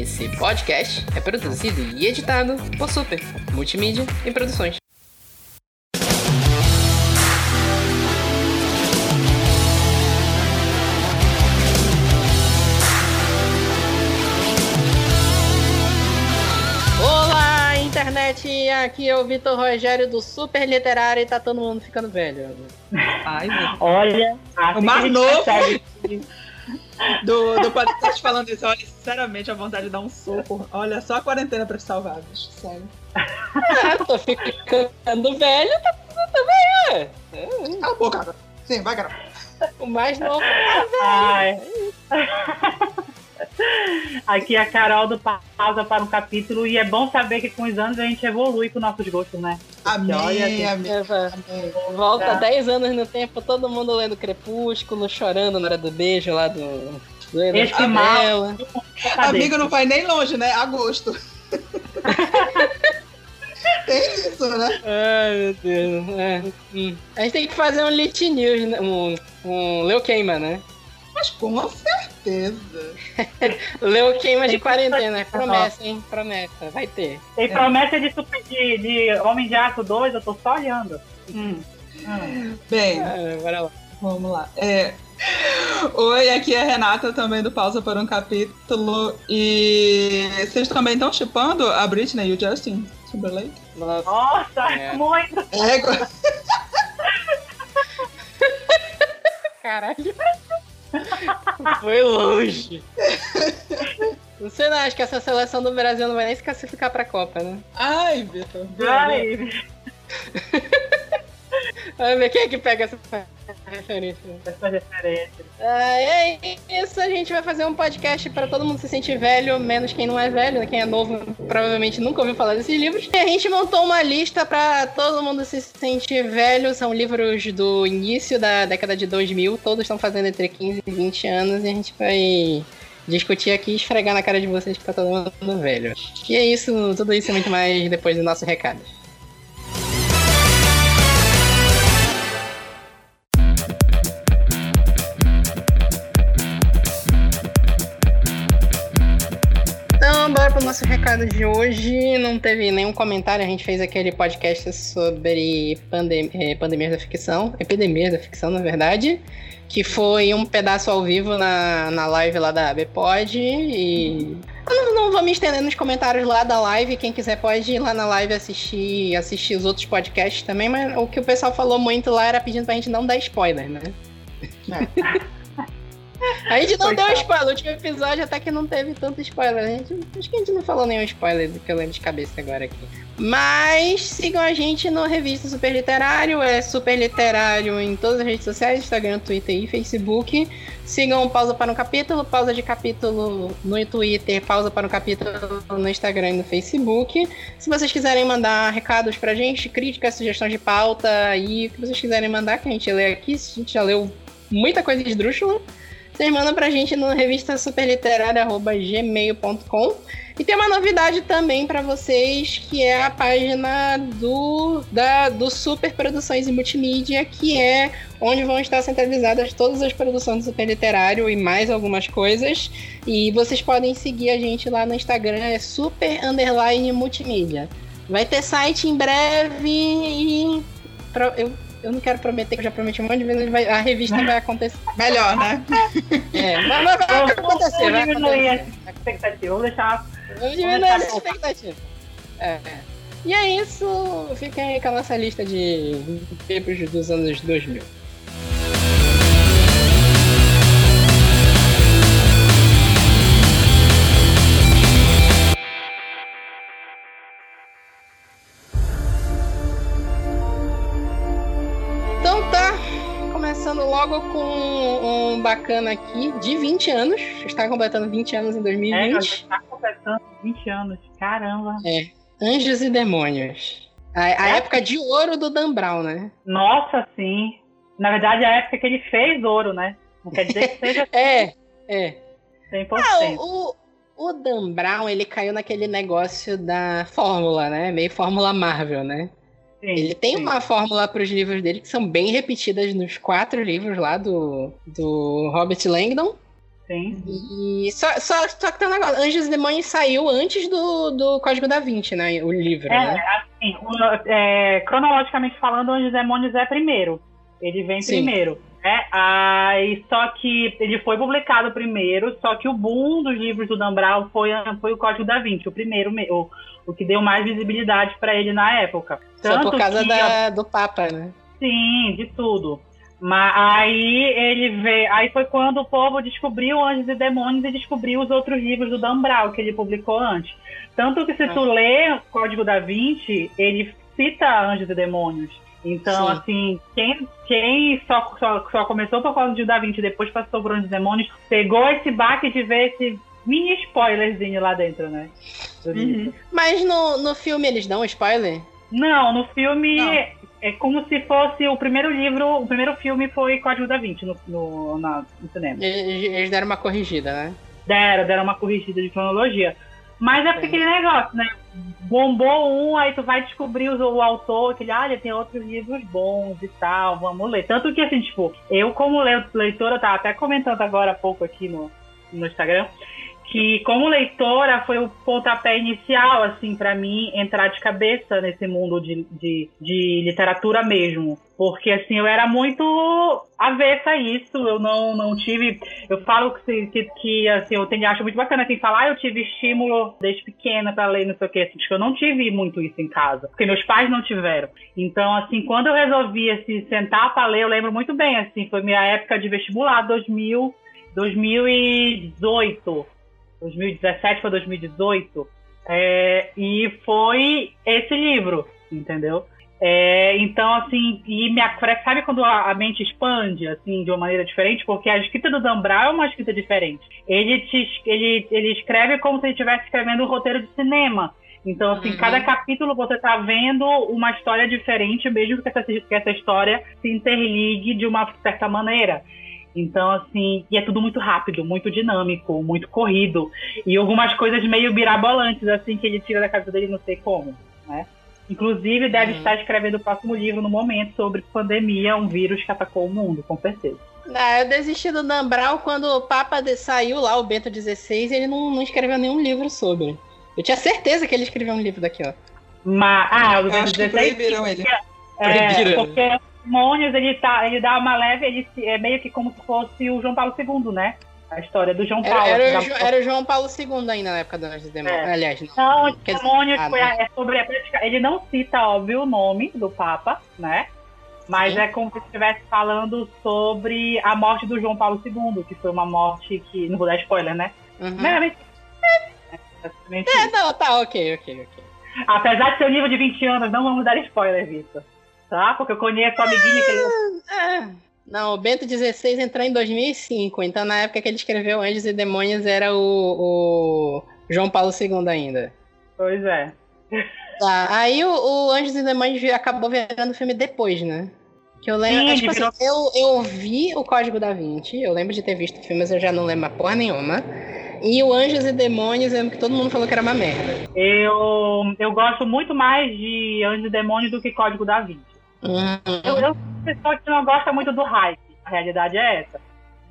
Esse podcast é produzido e editado por Super Multimídia e Produções. Olá, internet! Aqui é o Vitor Rogério do Super Literário e tá todo mundo ficando velho. Ai, meu Olha, O assim mais a gente novo. Do, do podcast falando isso, olha, sinceramente, a vontade de dar um soco. Olha, só a quarentena pra te salvar, bicho, sério. Ah, tô ficando velho, tá bem, é. É, Cala a boca, cara. Sim, vai, cara. O mais novo. Ai. Aqui é a Carol do Pausa para um capítulo e é bom saber que com os anos a gente evolui com nossos gostos, né? Amém, Olha, tem- amém, amém. Volta Tá. 10 anos no tempo, todo mundo lendo Crepúsculo, chorando na hora do beijo lá do. do Esse mal. Amigo não vai nem longe, né? Agosto. Tem isso, né? Ai, meu Deus. É. Hum. A gente tem que fazer um Lit News, né? um, um Leu Queima, né? Mas com certeza. Leu Queima de quarentena. Promessa, hein? Promessa. Vai ter. Tem promessa de, super, de, de Homem de Aço 2, eu tô só olhando. Hum. Hum. Bem, Ah, bora lá. Vamos lá. É. Oi, aqui é a Renata também do Pausa por um Capítulo. E vocês também estão chipando a Britney e o Justin Timberlake? Nossa. Nossa, É. muito! É, Caralho. Foi longe. Você não acha que essa seleção do Brasil não vai nem se classificar pra Copa, né? Ai, Vitor. Ai, Vamos ver quem é que pega essa referência. essa referência. Ah, é isso, a gente vai fazer um podcast para todo mundo se sentir velho, menos quem não é velho, né? quem é novo provavelmente nunca ouviu falar desses livros. E a gente montou uma lista para todo mundo se sentir velho, são livros do início da década de 2000, todos estão fazendo entre 15 e 20 anos e a gente vai discutir aqui e esfregar na cara de vocês que tá todo mundo velho. E é isso, tudo isso e muito mais depois do nosso recado. Nosso recado de hoje. Não teve nenhum comentário, a gente fez aquele podcast sobre pandem eh, pandemias da ficção, epidemias da ficção, na verdade, que foi um pedaço ao vivo na, na live lá da Bpod e eu não, não vou me estender nos comentários lá da live, quem quiser pode ir lá na live assistir, assistir os outros podcasts também, mas o que o pessoal falou muito lá era pedindo pra gente não dar spoiler, né? A gente não deu Coitado. spoiler, o último episódio até que não teve tanto spoiler. A gente, acho que a gente não falou nenhum spoiler do que eu lembro de cabeça agora aqui. Mas sigam a gente no Revista Super Literário, é Super Literário em todas as redes sociais, Instagram, Twitter e Facebook. Sigam Pausa para um Capítulo, Pausa de Capítulo no Twitter, Pausa para um Capítulo no Instagram e no Facebook. Se vocês quiserem mandar recados pra gente, críticas, sugestões de pauta e o que vocês quiserem mandar, que a gente lê aqui, a gente já leu muita coisa esdrúxula. Vocês mandam pra gente no revista superliterária.gmail.com E tem uma novidade também pra vocês, que é a página do, da, do Super Produções e Multimídia, que é onde vão estar centralizadas todas as produções do Super Literário e mais algumas coisas. E vocês podem seguir a gente lá no Instagram, é super underline multimídia. Vai ter site em breve e eu, eu não quero prometer, que eu já prometi um monte de vezes, vai- a revista vai acontecer. Melhor, né? É, mas, mas vai Vamos, acontecer, vai vamos diminuir acontecer. essa expectativa. Vamos deixar. Vamos diminuir essa expectativa. É. E é isso, fiquem aí com a nossa lista de livros dos anos 2000. Logo com um bacana aqui de 20 anos. Está completando 20 anos em É, 2020. tá completando 20 anos. Caramba. Anjos e Demônios. A, a É? época de ouro do Dan Brown, né? Nossa, sim. Na verdade, a época que ele fez ouro, né? Não quer dizer que seja É, é. 100%. Ah, o, o Dan Brown, ele caiu naquele negócio da fórmula, né? Meio fórmula Marvel, né? Sim, Ele tem sim. uma fórmula para os livros dele que são bem repetidas nos quatro livros lá do, do Robert Langdon. Sim. E só, só, só que tem um negócio, Anjos e Demônios saiu antes do, do Código da Vinci, né? O livro, É, né? assim, o- é, cronologicamente falando, Anjos e Demônios é primeiro. Ele vem Sim. primeiro. Né? Aí, só que ele foi publicado primeiro, só que o boom dos livros do Dan Brown foi, foi o Código da Vinci, o primeiro, me- o, o que deu mais visibilidade para ele na época. Só por Tanto causa que- da, do Papa, né? Sim, de tudo. Mas aí ele veio. Aí foi quando o povo descobriu Anjos e Demônios e descobriu os outros livros do Dan Brown que ele publicou antes. Tanto que se tu Ah. lê Código da Vinci, ele cita Anjos e Demônios. Então, Sim. assim, quem, quem só, só, só começou por Código da Vinci e depois passou por Anjos e Demônios, pegou esse baque de ver esse mini spoilerzinho lá dentro, né? livro. Mas no, no filme eles dão spoiler? Não, no filme Não. é como se fosse o primeiro livro, o primeiro filme foi Código da Vinci no, no, na- no cinema. Eles, eles deram uma corrigida, né? Deram, deram uma corrigida de cronologia. Mas é aquele negócio, né? Bombou um, aí tu vai descobrir o, o autor, que ele, olha, tem outros livros bons e tal, vamos ler. Tanto que, assim, tipo, eu como le- leitora, tava até comentando agora há pouco aqui no, no Instagram, que como leitora foi o pontapé inicial, assim, pra mim entrar de cabeça nesse mundo de, de, de literatura mesmo. Porque, assim, eu era muito avessa a isso, eu não, não tive. Eu falo que, que, que, assim, eu tenho, acho muito bacana quem falar, ah, eu tive estímulo desde pequena pra ler, não sei o que, assim, porque eu não tive muito isso em casa, porque meus pais não tiveram. Então, assim, quando eu resolvi, assim, sentar pra ler, eu lembro muito bem, assim, foi minha época de vestibular, 2000, 2018. 2017 para 2018. É, e foi esse livro, entendeu? É, então, assim, e me, sabe quando a, a mente expande, assim, de uma maneira diferente? Porque a escrita do Dan Brown é uma escrita diferente. Ele, te, ele, ele escreve como se ele estivesse escrevendo um roteiro de cinema. Então, assim, Uhum. cada capítulo você tá vendo uma história diferente, mesmo que essa, que essa história se interligue de uma certa maneira. Então, assim, e é tudo muito rápido, muito dinâmico, muito corrido. E algumas coisas meio birabolantes, assim, que ele tira da cabeça dele, não sei como, né? Inclusive, deve Uhum. estar escrevendo o próximo livro no momento sobre pandemia, um vírus que atacou o mundo, com certeza. Ah, eu desisti do Brown quando o Papa de- saiu lá, o Bento XVI, e ele não, não escreveu nenhum livro sobre. Eu tinha certeza que ele escreveu um livro daqui, ó. Mas, ah, o que 16 proibiram ele. É, Proibiram. porque o Simônios, ele, tá, ele dá uma leve, ele é meio que como se fosse o João Paulo II, né? A história do João Paulo. era, da- era o João Paulo II ainda na época do Anjos e Demônios. É. Aliás, não. Quer dizer, ah, foi a- é sobre a prática- Ele não cita, óbvio, o nome do Papa, né? Mas Sim. é como se estivesse falando sobre a morte do João Paulo II, que foi uma morte que. Não vou dar spoiler, né? Uhum. Meramente. É, não, tá, ok, ok, ok. Apesar de ser um livro de 20 anos, não vamos dar spoiler, Vitor. Tá? Porque eu conheço a amiguinha que ele. É. Não, o Bento XVI entrou em 2005, então na época que ele escreveu Anjos e Demônios era o, o João Paulo II ainda. Pois é. Tá, aí o, o Anjos e Demônios acabou virando filme depois, né? Que eu lembro, Sim, é, tipo ele assim, eu, eu vi o Código da Vinci, eu lembro de ter visto o filme, mas eu já não lembro mais porra nenhuma. E o Anjos e Demônios, eu lembro que todo mundo falou que era uma merda. Eu, eu gosto muito mais de Anjos e Demônios do que Código da Vinci. Uhum. Eu, eu sou uma pessoa que não gosta muito do hype. A realidade é essa.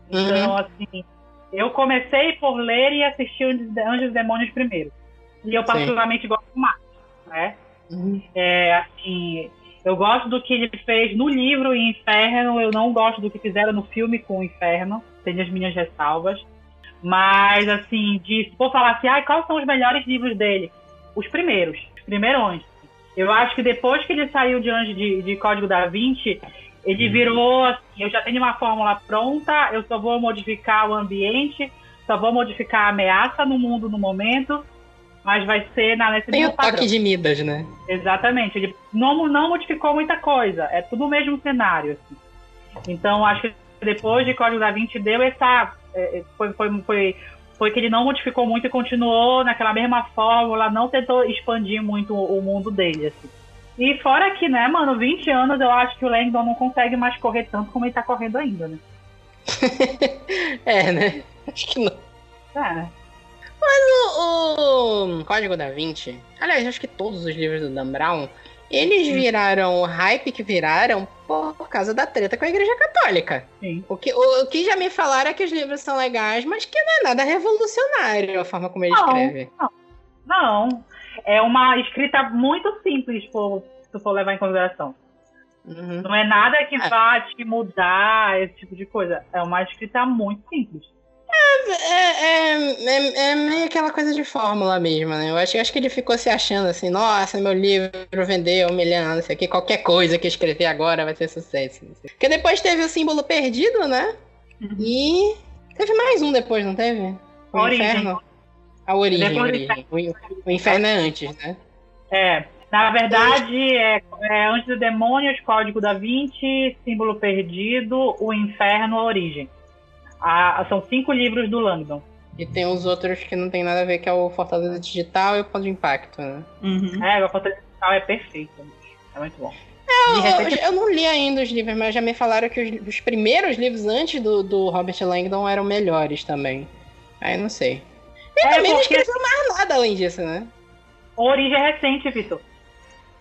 Então, assim, eu comecei por ler e assistir Anjos Anjos e Demônios primeiro. E eu Sim. particularmente gosto mais, né? Uhum. É, assim, eu gosto do que ele fez no livro em Inferno, eu não gosto do que fizeram no filme com o Inferno, tenho as minhas ressalvas. Mas, assim, de, se for falar assim, ah, quais são os melhores livros dele? Os primeiros, os primeirões. Eu acho que depois que ele saiu de Anjo de, de Código da Vinci, ele virou assim, eu já tenho uma fórmula pronta, eu só vou modificar o ambiente, só vou modificar a ameaça no mundo no momento, mas vai ser na nesse Tem o padrão. toque de Midas, né? Exatamente. Ele não, não modificou muita coisa. É tudo o mesmo cenário. assim. Então, acho que depois de Código da Vinci deu essa. é, é, Foi, foi, foi, foi que ele não modificou muito e continuou naquela mesma fórmula, não tentou expandir muito o mundo dele. Assim. E fora que, né, mano, 20 anos eu acho que o Langdon não consegue mais correr tanto como ele tá correndo ainda, né? É, né? Acho que não. É, né? O, o Código da Vinci, aliás, acho que todos os livros do Dan Brown, Eles viraram o hype que viraram por causa da treta com a Igreja Católica. Sim. O que, o, o que já me falaram é que os livros são legais, mas que não é nada revolucionário a forma como ele Não. escreve. Não. É uma escrita muito simples, por, se tu for levar em consideração. Uhum. Não é nada que É. vá te mudar, esse tipo de coisa. É uma escrita muito simples. É, é, é, é meio aquela coisa de fórmula mesmo, né? Eu acho, acho que ele ficou se achando assim, nossa, meu livro vendeu um milhão, não sei o que, qualquer coisa que eu escrever agora vai ter sucesso. Porque depois teve o símbolo perdido, né? Uhum. E teve mais um depois, não teve? O Origem. inferno. A origem, a origem. O, o inferno é antes, né? É. Na verdade, é, é Antes do Demônios, Código da Vinci, Símbolo Perdido, O Inferno, A Origem. Ah, são cinco livros do Langdon. E tem os outros que não tem nada a ver, que é o Fortaleza Digital e o Ponto de Impacto, né? Uhum. É, a Fortaleza Digital é perfeito. É muito bom. Eu, repente, eu- eu não li ainda os livros, mas já me falaram que os, os primeiros livros antes do, do Robert Langdon eram melhores também. Aí não sei. E É, também não porque- escreveu mais nada além disso, né? A Origem é recente, Vitor.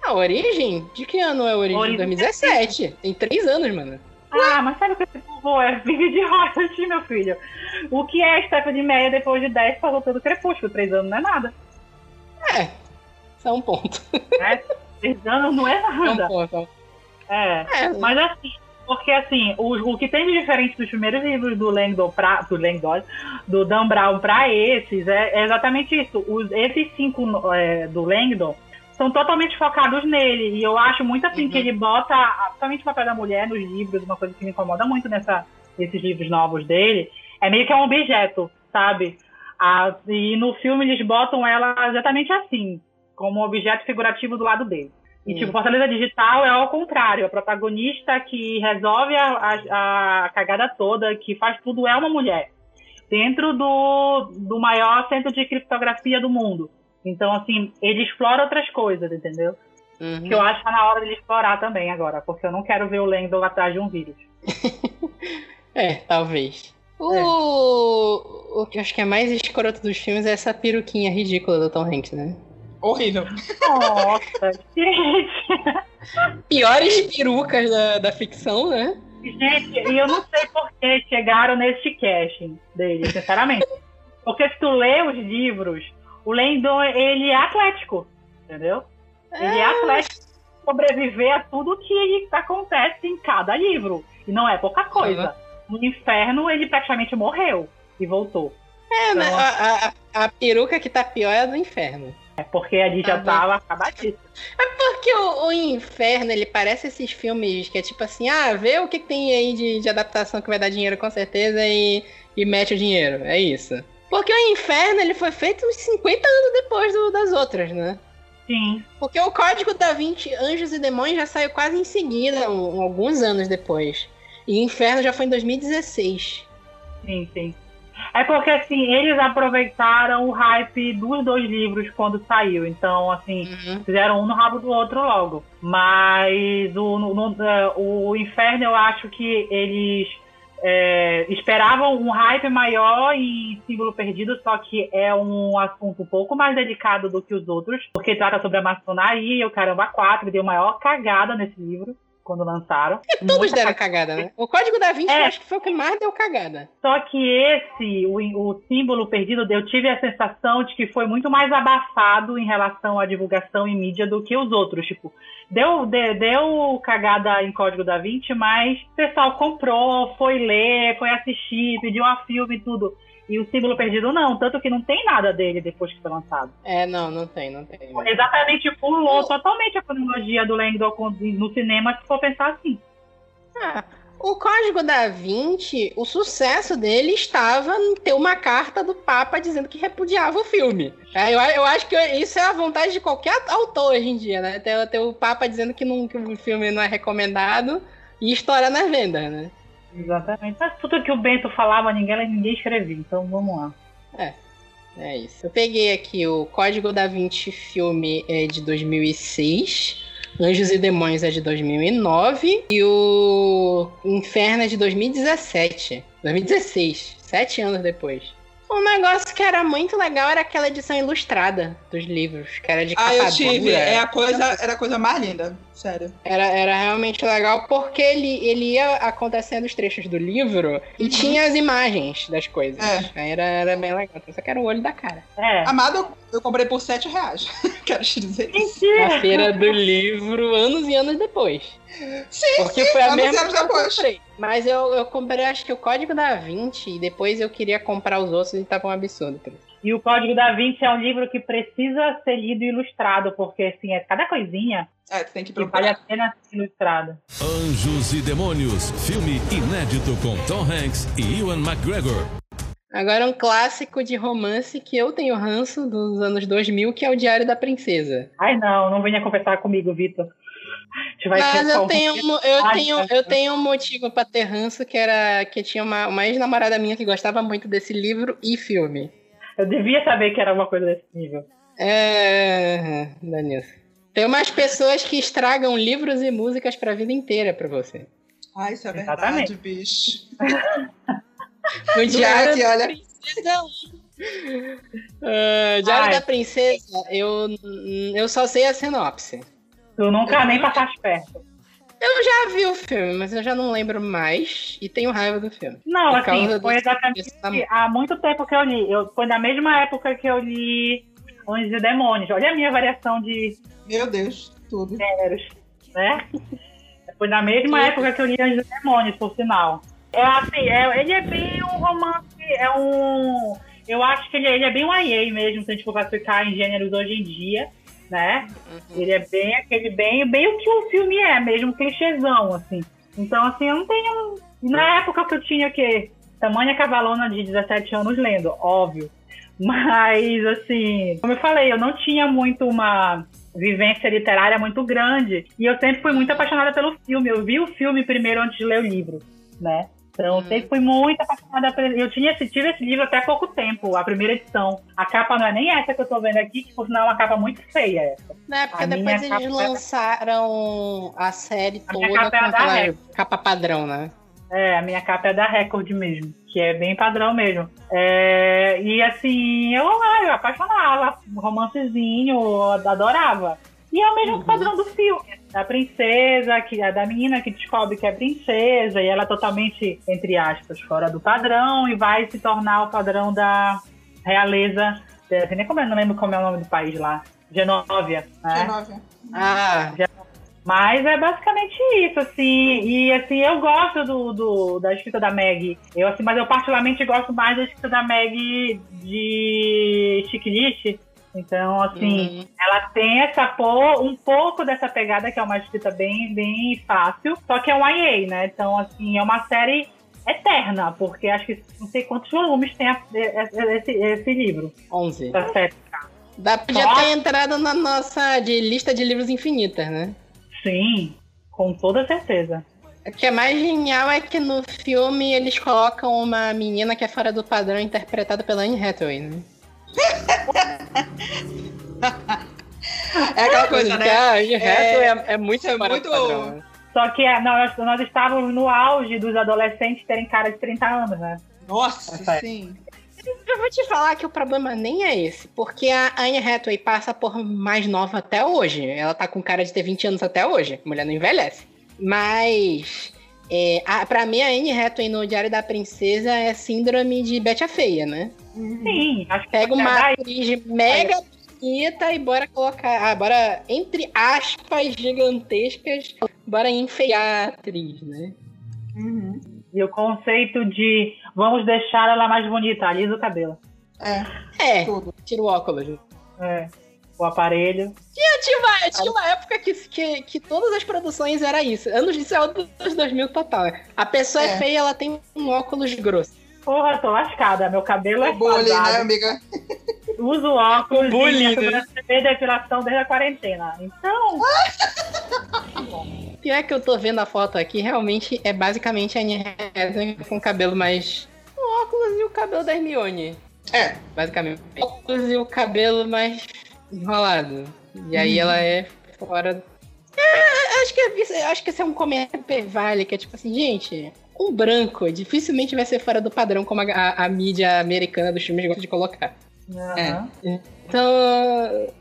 A Origem? De que ano é a Origem? Origem 2017. Tem três anos, mano. Ah, mas sabe o que esse povo é? Vive de royalty, meu filho. O que é Stephanie Meyer depois de 10 passou pelo Crepúsculo? Três anos não é nada. É. Isso é um ponto. Né? Três anos não é É um nada. ponto. É. É, Mas assim, porque assim, o, o que tem de diferente dos primeiros livros do Langdon pra, do Langdon, do Dan Brown pra esses, é, é exatamente isso. Os, esses cinco é, do Langdon são totalmente focados nele. E eu acho muito assim Uhum. que ele bota, principalmente o papel da mulher nos livros, uma coisa que me incomoda muito nessa, nesses livros novos dele, é meio que é um objeto, sabe? E no filme eles botam ela exatamente assim, como um objeto figurativo do lado dele. E, tipo, Fortaleza Digital é ao contrário. A protagonista que resolve a, a- a cagada toda, que faz tudo, é uma mulher. Dentro do, do maior centro de criptografia do mundo. Então, assim, ele explora outras coisas, entendeu? Uhum. Que eu acho que tá na hora dele explorar também agora. Porque eu não quero ver o Lendl atrás de um vírus. É, talvez. O... o que eu acho que é mais escroto dos filmes é essa peruquinha ridícula do Tom Hanks, né? Horrível. Nossa, gente. Piores perucas da, da ficção, né? Gente, e eu não sei por que chegaram nesse casting dele, sinceramente. Porque se tu lê os livros, o Lendon, ele é atlético, entendeu? Ele é atlético sobreviver a tudo que acontece em cada livro. E não é pouca coisa. No inferno, ele praticamente morreu e voltou. É, né? Então- A, a, a peruca que tá pior é a do inferno. É porque ali já Ah, tava acabadíssimo. Porque o, o inferno, ele parece esses filmes que é tipo assim, ah, vê o que, que tem aí de, de adaptação que vai dar dinheiro com certeza e, e mete o dinheiro. É isso. Porque o inferno, ele foi feito uns 50 anos depois do- das outras, né? Sim. Porque o Código da Vinci Anjos e Demônios já saiu quase em seguida, um- alguns anos depois. E Inferno já foi em 2016. Sim, sim. É porque, assim, eles aproveitaram o hype dos dois livros quando saiu. Então, assim, Uhum. fizeram um no rabo do outro logo. Mas o, no- no- é, o Inferno, eu acho que eles é, esperavam um hype maior em Símbolo Perdido, só que é um assunto um pouco mais delicado do que os outros, porque trata sobre a maçonaria e o Caramba 4 deu maior cagada nesse livro quando lançaram. Todos Muita deram cagada, né? O Código da Vinci É. eu acho que foi o que mais deu cagada. Só que esse, o, o símbolo perdido, eu tive a sensação de que foi muito mais abafado em relação à divulgação em mídia do que os outros. Tipo, deu, de- deu cagada em Código da Vinci, mas o pessoal comprou, foi ler, foi assistir, pediu a filme e tudo. E o símbolo perdido não, tanto que não tem nada dele depois que foi lançado. É, não, não tem, não tem. Exatamente, pulou totalmente a cronologia do Langdon no cinema, se for pensar assim. Ah, o Código da Vinci, o sucesso dele estava em ter uma carta do Papa dizendo que repudiava o filme. É, eu, eu acho que isso é a vontade de qualquer autor hoje em dia, né? Ter, ter o Papa dizendo que, não, que o filme não é recomendado e estourar nas vendas, né? Exatamente. Mas tudo que o Bento falava, ninguém, ninguém escrevia, então vamos lá. É isso. Eu peguei aqui o Código da Vinci filme é de 2006. Anjos e Demônios é de 2009 e o Inferno é de 2017. 2016, sete anos depois. Um negócio que era muito legal era aquela edição ilustrada dos livros, que era de Ah, capa eu tive. dura. É a coisa, era a coisa mais linda. Sério. Era, era realmente legal porque ele, ele ia acontecendo os trechos do livro e tinha as imagens das coisas. É. Era, era bem legal. Só que era o olho da cara. É. Amado, eu- eu comprei por 7 reais. Quero te dizer isso. Na feira do livro, anos e anos depois. Sim, Porque sim, foi a anos e mesma anos que eu depois. comprei. Mas eu, eu comprei, acho que o código da 20 e depois eu queria comprar os outros e tava um absurdo. E o Código da Vinci é um livro que precisa ser lido e ilustrado, porque assim, é cada coisinha É, tem que que vale a procurar. pena ser ilustrado. Anjos e Demônios, filme inédito com Tom Hanks e Ewan McGregor. Agora um clássico de romance que eu tenho ranço dos anos 2000, que é o Diário da Princesa. Ai, não, não venha conversar comigo, Vitor. A gente vai Mas eu tenho, um- eu tenho, eu tenho um motivo pra ter ranço, que era que tinha uma, uma ex-namorada minha que gostava muito desse livro e filme. Eu devia saber que era uma coisa desse nível. É. Danilo. Tem umas pessoas que estragam livros e músicas pra vida inteira pra você. Ai, isso é verdade, Exatamente. bicho. O Diário da olha. Princesa. Ah, Diário Ai. da Princesa, eu, eu só sei a sinopse. Tu nunca nem passaste perto. Eu já vi o filme, mas eu já não lembro mais e tenho raiva do filme. Não, assim, foi exatamente há muito tempo que eu li. Eu, foi na mesma época que eu li Anjos e Demônios. Olha a minha variação de Meu Deus, tudo. gêneros, né? Foi na mesma época que eu li Anjos e Demônios, por sinal. É assim, é- ele é bem um romance, é um... Eu acho que ele, é- ele é bem um IA mesmo, se a gente for classificar em gêneros hoje em dia, né? Uhum. Ele é bem aquele bem, bem o que o filme é, mesmo clichêzão, assim. Então, assim, eu não tenho. Na época que eu tinha que tamanha cavalona de 17 anos lendo, óbvio. Mas, assim, como eu falei, eu não tinha muito uma vivência literária muito grande. E eu sempre fui muito apaixonada pelo filme. Eu vi o filme primeiro antes de ler o livro, né? Então, eu Uhum. sempre fui muito apaixonada por Eu tinha esse, tive esse livro até há pouco tempo, a primeira edição. A capa não é nem essa que eu tô vendo aqui, que por sinal é uma capa muito feia essa. Na época, A minha depois eles capa- lançaram a série A minha toda capa é com a da aquela Record. capa padrão, né? É, a minha capa é da Record mesmo, que é bem padrão mesmo. É, e assim, eu, ah, eu apaixonava, romancezinho, eu adorava. E é o mesmo Uhum. padrão do filme, da princesa, que é da menina que descobre que é princesa, e ela é totalmente, entre aspas, fora do padrão, e vai se tornar o padrão da realeza. Eu nem como eu não lembro como é o nome do país lá. Genóvia, né? Genove. Ah, Mas é basicamente isso, assim. E assim, eu gosto do, do- da escrita da Meg. Eu, assim, mas eu particularmente gosto mais da escrita da Meg de Chiclete. Então, assim, uhum. ela tem essa po- um pouco dessa pegada que é uma escrita bem, bem fácil, só que é um IA, né? Então, assim, é uma série eterna, porque acho que não sei quantos volumes tem a- esse, esse livro, 11. essa série. Dá, podia Nossa. ter entrado na nossa de lista de livros infinitas, né? Sim, com toda certeza. O que é mais genial é que no filme eles colocam uma menina que é fora do padrão interpretada pela Anne Hathaway, né? É aquela coisa, que né? a Anne Hathaway é, é muito é muito- do padrão. né? Só que é, nós, nós estávamos no auge dos adolescentes terem cara de 30 anos, né? Nossa, Essa- sim. Eu vou te falar que o problema nem é esse, porque a Anne Hathaway passa por mais nova até hoje. Ela tá com cara de ter 20 anos até hoje. A mulher não envelhece. Mas, é, a, pra mim, a Anne Hathaway no Diário da Princesa é síndrome de Betty a Feia, né? Sim, acho que Pega uma daí. atriz mega bonita e bora colocar. Ah, bora, entre aspas gigantescas, bora enfeiar a atriz, né? Uhum. E o conceito de vamos deixar ela mais bonita, alisa o cabelo. É, É, tudo. tira o óculos. É, o aparelho. Eu tinha uma, tinha uma época que, que, que todas as produções era isso. Anos de céu dos 2000 total. A pessoa é. É. feia, ela tem um óculos grosso. Porra, tô lascada. Meu cabelo é O bullying, né, amiga? Uso óculos O bullying, e né? depilação desde a quarentena. Então, Pior que eu tô vendo a foto aqui, realmente é basicamente a Anne Hathaway com o cabelo mais... O óculos e o cabelo da Hermione. É, Basicamente. O óculos e o cabelo mais enrolado. E aí ela é fora... É, acho que, isso- acho que esse é um comentário vale, que é tipo assim, gente... um branco. Dificilmente vai ser fora do padrão como a, a, a mídia americana dos filmes gosta de colocar. Aham. Então.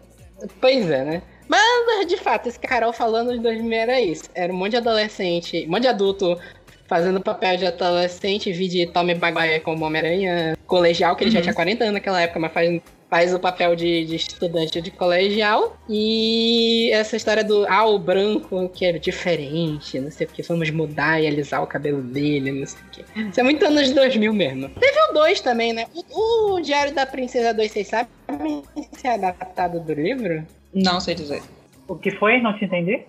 Pois é, né? Mas, de fato, esse Carol falando de 2000 era isso. Era um monte de adolescente, um monte de adulto fazendo papel de adolescente, vi de Tommy Maguire como Homem-Aranha colegial, que ele já tinha 40 anos naquela época, mas faz, faz o papel de, de estudante de colegial. E essa história do, ah, o branco que é diferente, não sei o que, vamos mudar e alisar o cabelo dele, não sei o que. Isso é muito anos 2000 mesmo. Teve o 2 também, né? O, o Diário da Princesa 2, vocês sabem se é adaptado do livro? Não sei dizer. O que foi? Não te entendi?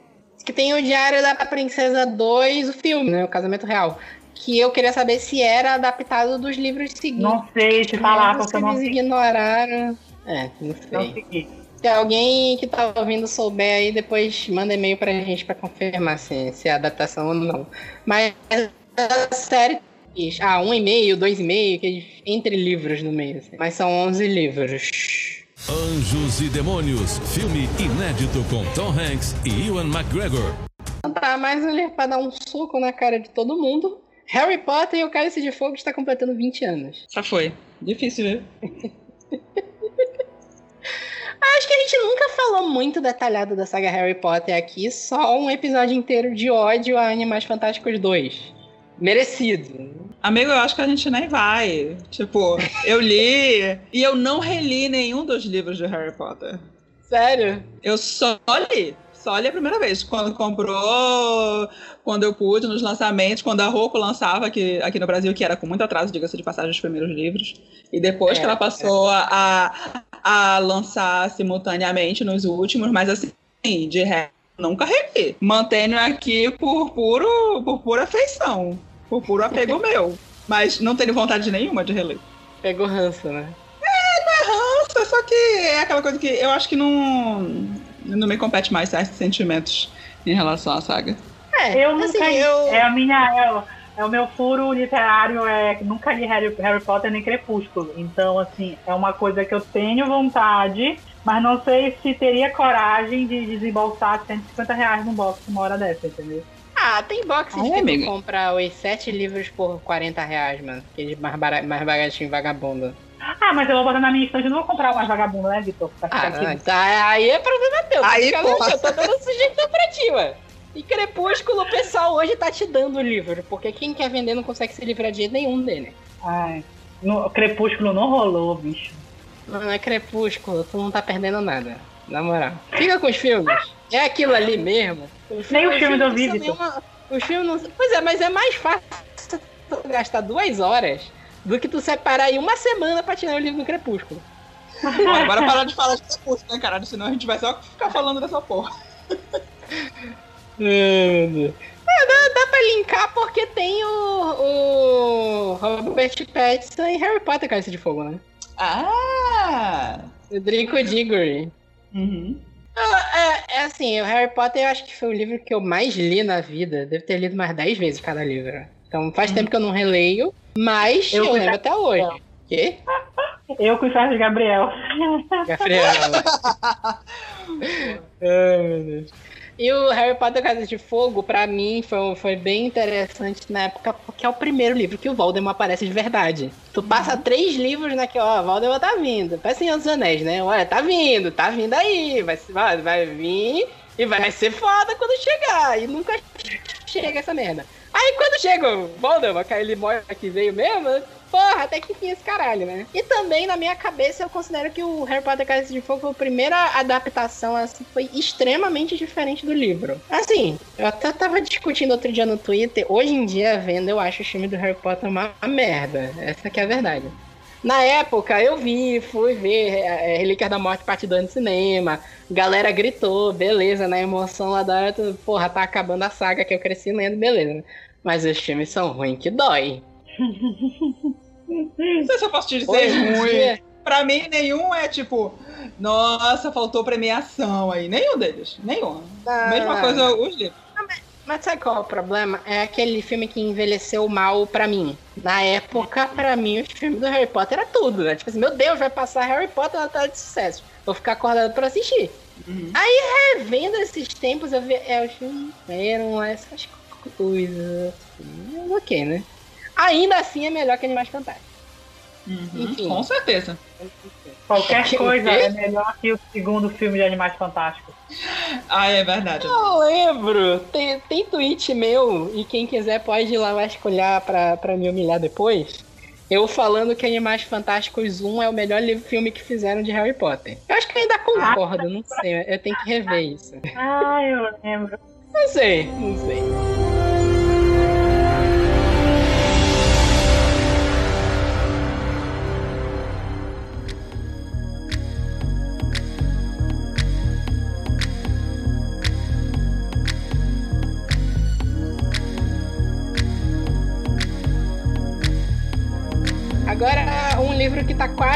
Que tem o Diário da Princesa 2, o filme, né? O Casamento Real. Que eu queria saber se era adaptado dos livros seguintes. Não sei te falar, porque eu não, eles ignoraram. É, não não sei. segui. Se alguém que tá ouvindo souber aí, depois manda e-mail pra gente pra confirmar se, se é adaptação ou não. Mas a série. Ah, um e-mail, dois e-mail, que eles- entre livros no meio. assim. Mas são 11 livros. Anjos e Demônios, filme inédito com Tom Hanks e Ewan McGregor. Então tá, mais um livro pra dar um soco na cara de todo mundo. Harry Potter e o Cálice de Fogo está completando 20 anos. Já foi. Difícil, viu? Acho que a gente nunca falou muito detalhado da saga Harry Potter aqui, só um episódio inteiro de ódio a Animais Fantásticos 2. Merecido. Amigo, eu acho que a gente nem vai. Tipo, eu li e eu não reli nenhum dos livros de Harry Potter. Sério? Eu só li. Só li a primeira vez. Quando comprou, quando eu pude, nos lançamentos, quando a Roku lançava aqui, aqui no Brasil, que era com muito atraso, diga-se de passagem, os primeiros livros. E depois É, que ela passou a, a lançar simultaneamente nos últimos, mas assim, de resto, nunca reli. Mantenho aqui por, puro, por pura afeição. Por puro apego meu. Mas não tenho vontade nenhuma de reler. Pegou ranço, né? Nossa, só que é aquela coisa que eu acho que não, não me compete mais certos sentimentos em relação à saga. É, Eu nunca assim, li. eu... É a minha. É o, é o meu furo literário, é nunca li Harry, Harry Potter nem Crepúsculo. Então, assim, é uma coisa que eu tenho vontade, mas não sei se teria coragem de desembolsar 150 reais num box uma hora dessa, entendeu? Ah, tem boxes Ai, que tu compra os sete livros por 40 reais, mano. Aquele mais, bara- mais baratinho vagabundo. Ah, mas eu vou botar na minha estante, eu não vou comprar mais vagabundo, né, Vitor? Pra ficar Ah, aqui. não, tá, aí é problema teu. Aí, eu tô dando sugestão pra ti, ué. E Crepúsculo, o pessoal hoje tá te dando o livro, porque quem quer vender não consegue se livrar de jeito nenhum dele. Ai, no, Crepúsculo não rolou, bicho. Não é Crepúsculo, tu não tá perdendo nada. Na moral. Fica com os filmes. É aquilo ali mesmo. Nem não vi, são Vitor. nenhuma- Os filmes não. Pois é, mas é mais fácil gastar duas horas do que tu separar aí uma semana pra tirar o livro do Crepúsculo. Agora parar de falar de Crepúsculo, né, caralho? Senão a gente vai só ficar falando dessa porra. É, dá, dá pra linkar porque tem o, o Robert Pattinson e Harry Potter Cálice de Fogo, né? Ah! O Draco Diggory. Uhum. É, é assim, o Harry Potter eu acho que foi o livro que eu mais li na vida. Devo ter lido mais 10 vezes cada livro. Então faz tempo que eu não releio, mas eu, Eu lembro até hoje. Quê? Eu com o de Gabriel. Gabriel. Ai, meu Deus. E o Harry Potter Casa de Fogo, pra mim, foi, foi bem interessante na época, porque é o primeiro livro que o Voldemort aparece de verdade. Tu passa três livros naquele, ó, Voldemort tá vindo. Parece Senhor dos Anéis, né? Olha, tá vindo, tá vindo aí, vai, vai, vai vir e vai ser foda quando chegar. E nunca chega essa merda. Aí quando chega o Voldemort, que ele morre que veio mesmo, porra, até que tinha esse caralho, né? E também, na minha cabeça, eu considero que o Harry Potter Cálice de Fogo foi a primeira adaptação, assim, foi extremamente diferente do livro. Assim, eu até tava discutindo outro dia no Twitter, hoje em dia, vendo, eu acho o filme do Harry Potter uma merda. Essa que é a verdade. Na época, eu vi, fui ver é, Relíquias da Morte parte 2 no cinema. Galera gritou, beleza, na emoção lá da hora, porra, tá acabando a saga que eu cresci lendo, beleza. né? Mas os filmes são ruins que dói. Não sei se eu posso te dizer Hoje ruim. dia, Pra mim, nenhum é tipo, nossa, faltou premiação aí. Nenhum deles. Nenhum. Ah. Mesma coisa os livros. Mas sabe qual é o problema? É aquele filme que envelheceu mal pra mim. Na época, pra mim, os filmes do Harry Potter era tudo, né? Tipo assim, meu Deus, vai passar Harry Potter na tela de sucesso. Vou ficar acordado pra assistir. Uhum. Revendo esses tempos, eu vi. É, os filmes eram essas coisas. assim. ok, né? Ainda assim é melhor que Animais Fantásticos. Uhum, Enfim. Com certeza. Qualquer Que- coisa o quê? é melhor que o segundo filme de Animais Fantásticos. Ah, é verdade. Eu lembro, tem, tem tweet meu, e quem quiser pode ir lá vasculhar pra, pra me humilhar depois. Eu falando que Animais Fantásticos 1 é o melhor livro, filme que fizeram de Harry Potter. Eu acho que eu ainda concordo, não sei, eu tenho que rever isso. Ah, eu lembro. Não sei, não sei.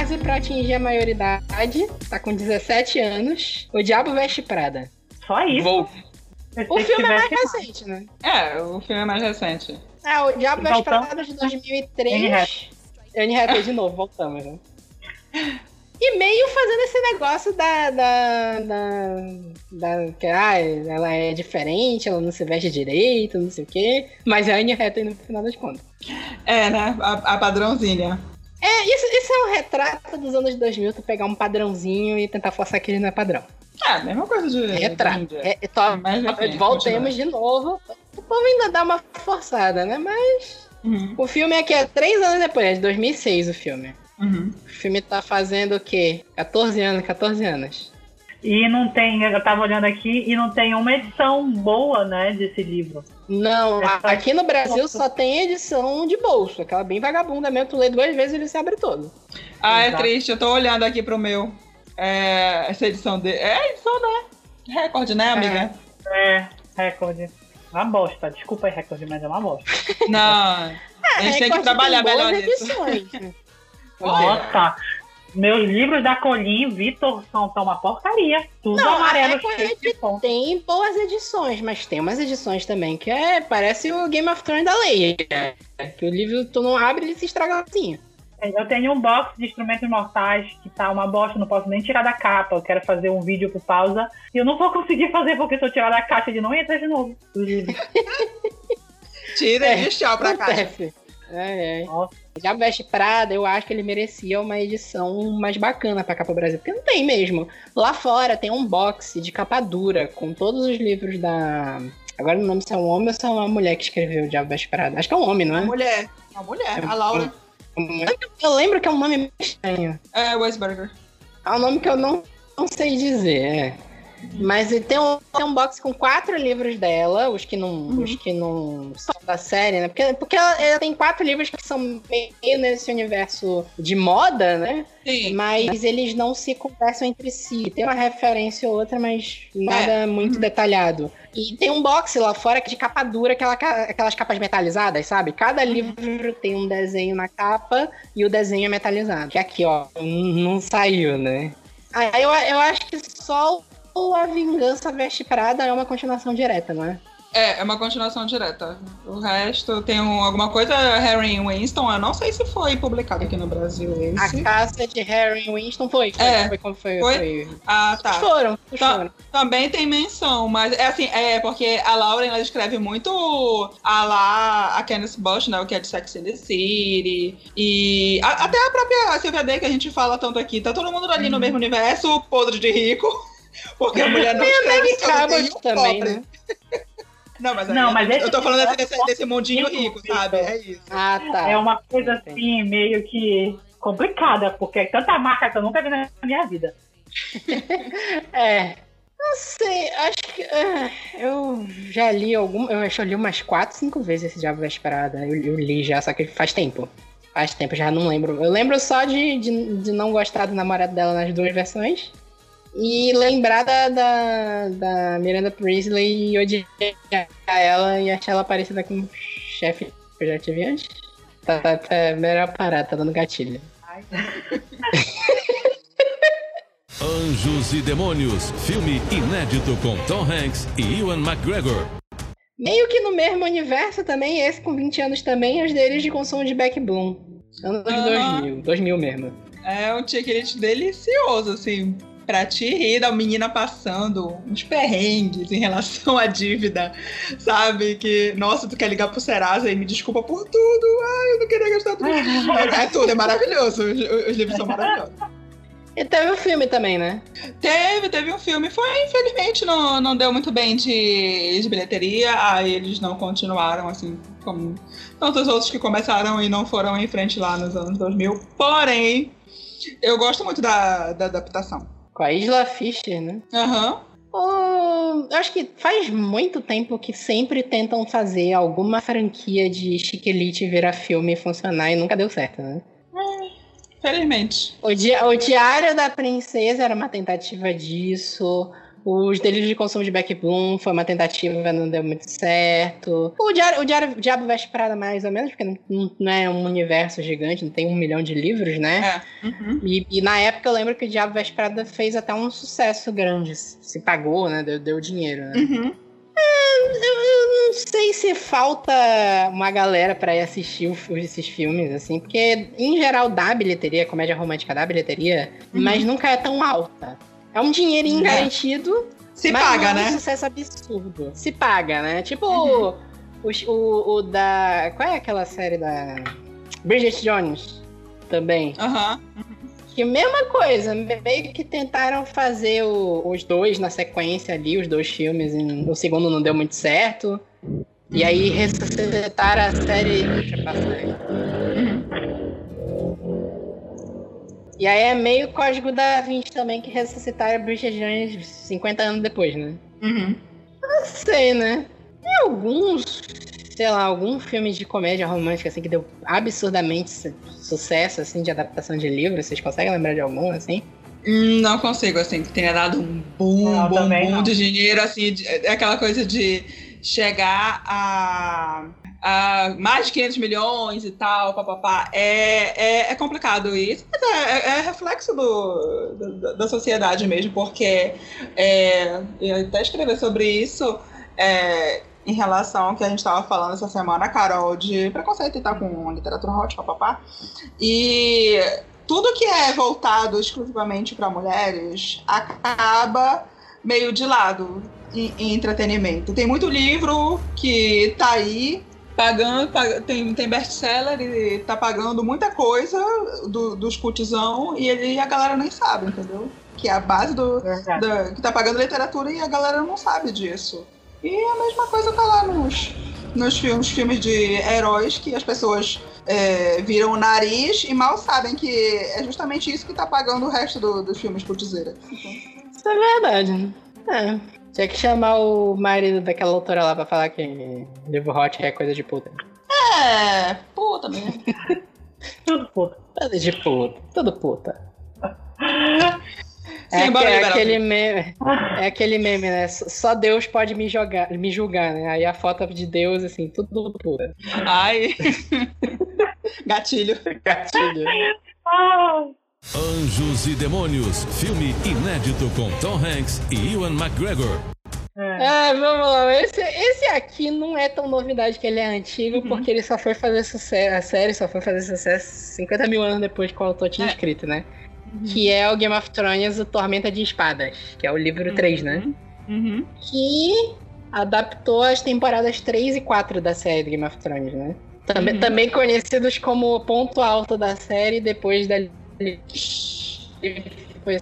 Quase pra atingir a maioridade, tá com 17 anos, O Diabo Veste Prada. Só isso. Vou- O filme é mais recente, né? É, o filme é mais recente. É, o Diabo Veste. Prada de Anne 2003. Anne Hathaway de novo, voltamos, né? E meio fazendo esse negócio da. da, da, da- que ah, ela é diferente, ela não se veste direito, não sei o quê. Mas é a Anne Hathaway no final das contas. É, né? A, a padrãozinha. É, isso, isso é um retrato dos anos 2000, tu pegar um padrãozinho e tentar forçar que ele não é padrão. É, mesma coisa de. Retrato. de- É, é, Mas, enfim, voltemos de novo. O povo ainda dá uma forçada, né? Mas Uhum, o filme aqui é três anos depois, é de 2006 o filme. uhum. O filme tá fazendo o quê? 14 anos, 14 anos. E não tem, eu tava olhando aqui, e não tem uma edição boa, né, desse livro. Não, É aqui no Brasil só tem edição de bolso, aquela bem vagabunda mesmo, tu lê duas vezes e ele se abre todo. Ah, é Exato. triste. Eu tô olhando aqui pro meu. É, essa edição de. É edição, né? Recorde, né, amiga? É, recorde. Uma bosta. Desculpa aí, recorde, mas é uma bosta. Não. a gente tem que trabalhar boas melhor nisso. edições. Nossa! Meus livros da Colim, Vitor, são, são uma porcaria. Tudo Não, amarelo, Record cheio de ponto. Tem boas edições, mas tem umas edições também que é parece o Game of Thrones da lei. Que o livro tu não abre e ele se estraga assim. Eu tenho um box de instrumentos mortais que tá uma bosta, não posso nem tirar da capa. Eu quero fazer um vídeo por pausa. E eu não vou conseguir fazer porque se eu tirar da caixa ele não entra de novo. Tira É, e tchau pra cá. Acontece. É, é. Nossa. Já Veste Prada, eu acho que ele merecia uma edição mais bacana pra cá pro Brasil, porque não tem mesmo. Lá fora tem um box de capa dura com todos os livros da. Agora não lembro se é um homem ou se é uma mulher que escreveu o Diabo Veste Prada. Acho que é um homem, não é? mulher. Uma mulher. A Laura. Eu lembro que é um nome meio estranho. É, Weisberger. É um nome que eu não, não sei dizer, é. Mas tem um, tem um box com quatro livros dela, os que não, os que não são da série, né? Porque, porque ela, ela tem quatro livros que são meio nesse universo de moda, né? Sim. Mas eles não se conversam entre si. Tem uma referência ou outra, mas nada muito detalhado. E tem um box lá fora que é de capa dura, aquela, aquelas capas metalizadas, sabe? Cada livro tem um desenho na capa e o desenho é metalizado. Que aqui, ó, não saiu, né? Aí eu, eu acho que só o A Vingança Veste Prada é uma continuação direta, não é? É, é uma continuação direta. O resto tem um- alguma coisa, Harry Winston, eu não sei se foi publicado aqui no Brasil A esse. caça de Harry Winston foi. Foi, É. foi, como foi, Foi? foi. Ah, tá. Os foram, Tá. foram. Também tem menção, mas é assim, é porque a Lauren ela escreve muito a lá, a Candice Bush, né, o que é de Sex and the City, e a- até a própria Sylvia Day que a gente fala tanto aqui, tá todo mundo ali no mesmo universo, podre de rico, porque a mulher não escreve sobre Cabot nenhum também, pobre. né? Não, mas, Não, mas eu tô falando universo desse, desse mundinho rico, rico, sabe? É isso. Ah, tá. É uma coisa assim, meio que complicada, porque é tanta marca que eu nunca vi na minha vida. É. Não sei, acho que. ah, eu já li algum. Eu acho que eu li umas 4, 5 vezes esse Diabo Vesperada. Eu, eu li já, só que faz tempo. Faz tempo, já não lembro. Eu lembro só de, de, de não gostar do namorado dela nas duas versões. E lembrar da, da, da Miranda Priestley e odiar ela e achar ela parecida com o chefe que eu já tive antes. Tá, tá, tá melhor parar, tá dando gatilho. Anjos e Demônios, filme inédito com Tom Hanks e Ewan McGregor. Meio que no mesmo universo também, esse com 20 anos também, os deles de consumo de Back Bloom. Anos Ah. 2000, 2000 mesmo. É um ticket delicioso, assim. Pra te rir da menina passando uns perrengues em relação à dívida, sabe? Que, nossa, tu quer ligar pro Serasa e me desculpa por tudo. Ai, eu não queria gastar tudo. é tudo, é maravilhoso. Os, os livros são maravilhosos. E teve o filme também, né? Teve, teve um filme. Foi, infelizmente, não, não deu muito bem de, de bilheteria. Aí eles não continuaram, assim, como tantos outros que começaram e não foram em frente lá nos anos 2000. Porém, eu gosto muito da, da adaptação. Com a Isla Fisher, né? Aham. Oh, eu acho que faz muito tempo que sempre tentam fazer alguma franquia de Chiquelite virar filme e funcionar e nunca deu certo, né? Felizmente. O, Di o Diário da Princesa era uma tentativa disso. Os Delírios de Consumo de Beck Bloom foi uma tentativa, não deu muito certo. O Diário, o Diário Diabo Veste Prada, mais ou menos, porque não, não, é um universo gigante, não tem um milhão de livros, né? É. Uhum. E, e, na época eu lembro que o Diabo Veste Prada fez até um sucesso grande. Se pagou, né? Deu, deu dinheiro, né? Uhum. É, eu, eu, não sei se falta uma galera para ir assistir o, esses filmes, assim, porque em geral dá bilheteria, comédia romântica dá bilheteria, uhum. mas nunca é tão alta. É um dinheirinho é. garantido. Se paga, né? É um sucesso absurdo. Se paga, né? Tipo uhum. o, o, o, da. Qual é aquela série da. Bridget Jones também. Aham. Uhum. Que mesma coisa, meio que tentaram fazer o, os dois na sequência ali, os dois filmes. E o segundo não deu muito certo. E aí ressuscitaram a série. Deixa eu passar aí. E aí é meio código da 20 também que ressuscitaram a Bridget Jones 50 anos depois, né? Uhum. Não sei, né? Tem alguns, sei lá, algum filme de comédia romântica assim que deu absurdamente sucesso assim de adaptação de livro, vocês conseguem lembrar de algum assim? Hum, não consigo, assim, que tenha dado um boom, não, boom, boom não. de dinheiro, assim, de, é aquela coisa de chegar a, a mais de 500 milhões e tal, papapá. É, é, é complicado isso, mas é, é, é reflexo do, do, da sociedade mesmo, porque é, eu até escrevi sobre isso. É, em relação ao que a gente estava falando essa semana, Carol, de preconceito e tal com literatura hot, papapá. E tudo que é voltado exclusivamente para mulheres acaba meio de lado em, em, entretenimento. Tem muito livro que tá aí pagando, pag tem, tem best-seller e tá pagando muita coisa do, dos cutizão e ele, a galera nem sabe, entendeu? Que é a base do, da, que tá pagando literatura e a galera não sabe disso. E a mesma coisa tá lá nos, nos filmes, filmes de heróis que as pessoas é, viram o nariz e mal sabem que é justamente isso que tá pagando o resto do, dos filmes putizeira. Isso é verdade. É. Tinha que chamar o marido daquela autora lá pra falar que livro hot é coisa de puta. É, puta mesmo. Tudo puta. Tudo de puta. Tudo puta. Sim, é, é aquele meme, é aquele meme, né? Só Deus pode me jogar, me julgar, né? Aí a foto de Deus, assim, tudo puta. Ai. Gatilho. Gatilho. Anjos e Demônios, filme inédito com Tom Hanks e Ewan McGregor. É. Ah, vamos lá. Esse, esse aqui não é tão novidade que ele é antigo, uhum. porque ele só foi fazer sucesso. A série só foi fazer sucesso 50 mil anos depois que o autor tinha é. escrito, né? Uhum. Que é o Game of Thrones, o Tormenta de Espadas, que é o livro uhum. 3, né? Uhum. Que adaptou as temporadas 3 e 4 da série Game of Thrones, né? Também, uhum. também conhecidos como ponto alto da série depois da foi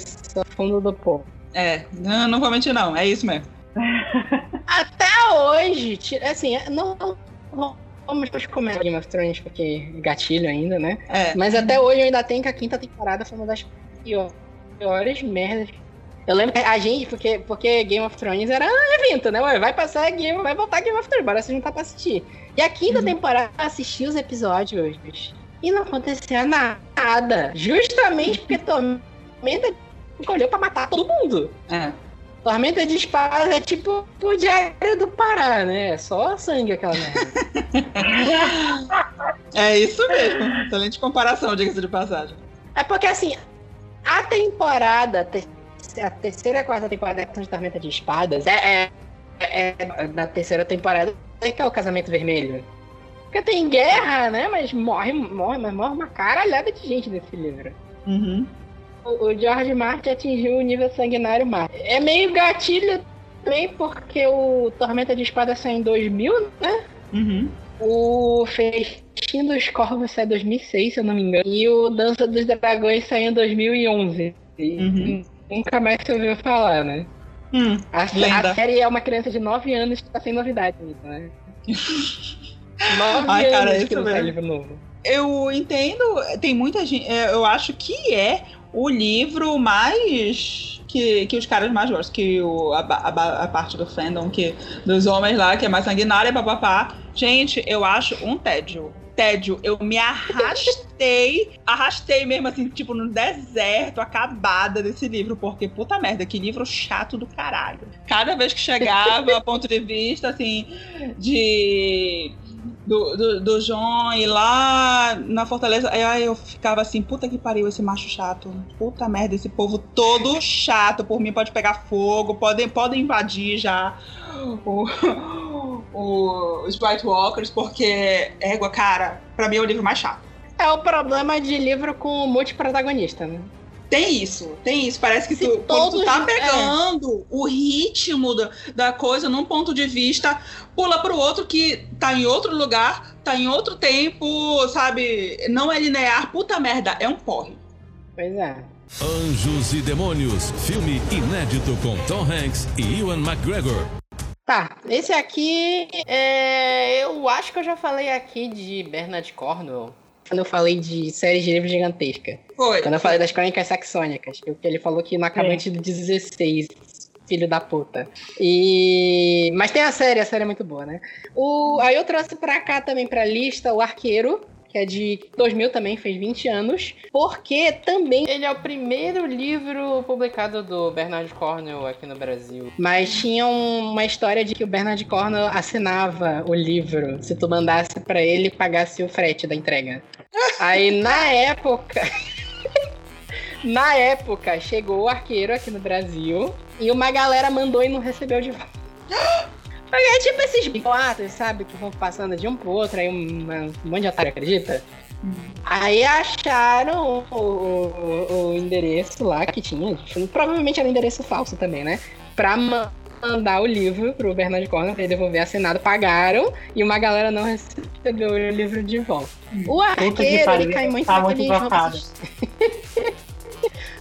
fundo do povo. É, não, não vou mentir não, é isso mesmo. Até hoje, assim, não, não vamos comer Game of Thrones porque gatilho ainda, né? É. Mas até hoje eu ainda tenho que a quinta temporada foi uma das piores merdas. Eu lembro que a gente, porque, porque Game of Thrones era um evento, né? Vai passar Game, vai voltar Game of Thrones, bora se juntar pra assistir. E a quinta uhum. temporada assisti os episódios e não acontecia nada. Justamente porque Tormenta escolheu pra matar todo mundo. É. Tormenta de espada é tipo o Diário do Pará, né? É só sangue aquela merda. é isso mesmo. Excelente comparação, diga-se de passagem. É porque assim, a temporada, a terceira e a quarta temporada de Tormenta de Espadas é, é, é da terceira temporada que é o casamento vermelho. Porque tem guerra, né? Mas morre, morre, mas morre uma caralhada de gente nesse livro. Uhum. o George Martin atingiu o nível sanguinário máximo. É meio gatilho também porque o Tormenta de Espada saiu em 2000, né? Uhum. O Festim dos Corvos saiu em 2006, se eu não me engano. E o Dança dos Dragões saiu em 2011. E Uhum. Nunca mais se ouviu falar, né? Hum, A, a série é uma criança de 9 anos que tá sem novidade né? 9 Ai, anos cara, que não sai mesmo. livro novo. Eu entendo, tem muita gente. é, Eu acho que é o livro mais. Que, que os caras mais gostam, que o, a, a a parte do fandom, que, dos homens lá, que é mais sanguinária, papapá. Gente, eu acho um tédio. Tédio. Eu me arrastei, arrastei mesmo assim, tipo, no deserto, acabada desse livro, porque puta merda, que livro chato do caralho. Cada vez que chegava, ponto de vista, assim, de do, do, do João e lá na Fortaleza, aí eu ficava assim, puta que pariu esse macho chato. Puta merda, esse povo todo chato. Por mim pode pegar fogo, podem, podem invadir já o, o- os White Walkers, porque, égua, cara, pra mim é o livro mais chato. É o problema de livro com multiprotagonista, né? Tem isso, tem isso. Parece que tu, quando tu tá é. pegando o ritmo da, da coisa num ponto de vista, pula pro outro que tá em outro lugar, tá em outro tempo, sabe? Não é linear. Puta merda, é um porre. Pois é. Anjos e Demônios, filme inédito com Tom Hanks e Ewan McGregor. Tá, esse aqui, é, eu acho que eu já falei aqui de Bernard Cornwell. Quando eu falei de séries de livros gigantesca. Foi. Quando eu falei das crônicas saxônicas. Que ele falou que no acabante do 16, filho da puta. E... Mas tem a série, a série é muito boa, né? O... Aí eu trouxe pra cá também pra lista o Arqueiro. Que é de 2000 também, fez 20 anos. Porque também ele é o primeiro livro publicado do Bernard Cornwell aqui no Brasil. Mas tinha um- uma história de que o Bernard Cornwell assinava o livro se tu mandasse pra ele e pagasse o frete da entrega. Aí na época. Na época, chegou o arqueiro aqui no Brasil e uma galera mandou e não recebeu de volta. É tipo esses boatos, sabe? Que vão passando de um pro outro, aí um, um monte de otário acredita. Aí acharam o, o- o endereço lá que tinha. Provavelmente era um endereço falso também, né? Pra ma- mandar o livro pro Bernard Cornwell pra ele devolver assinado, pagaram e uma galera não recebeu o livro de volta. O que arqueiro, ele cai muito tá muito naqueles invocado. romances-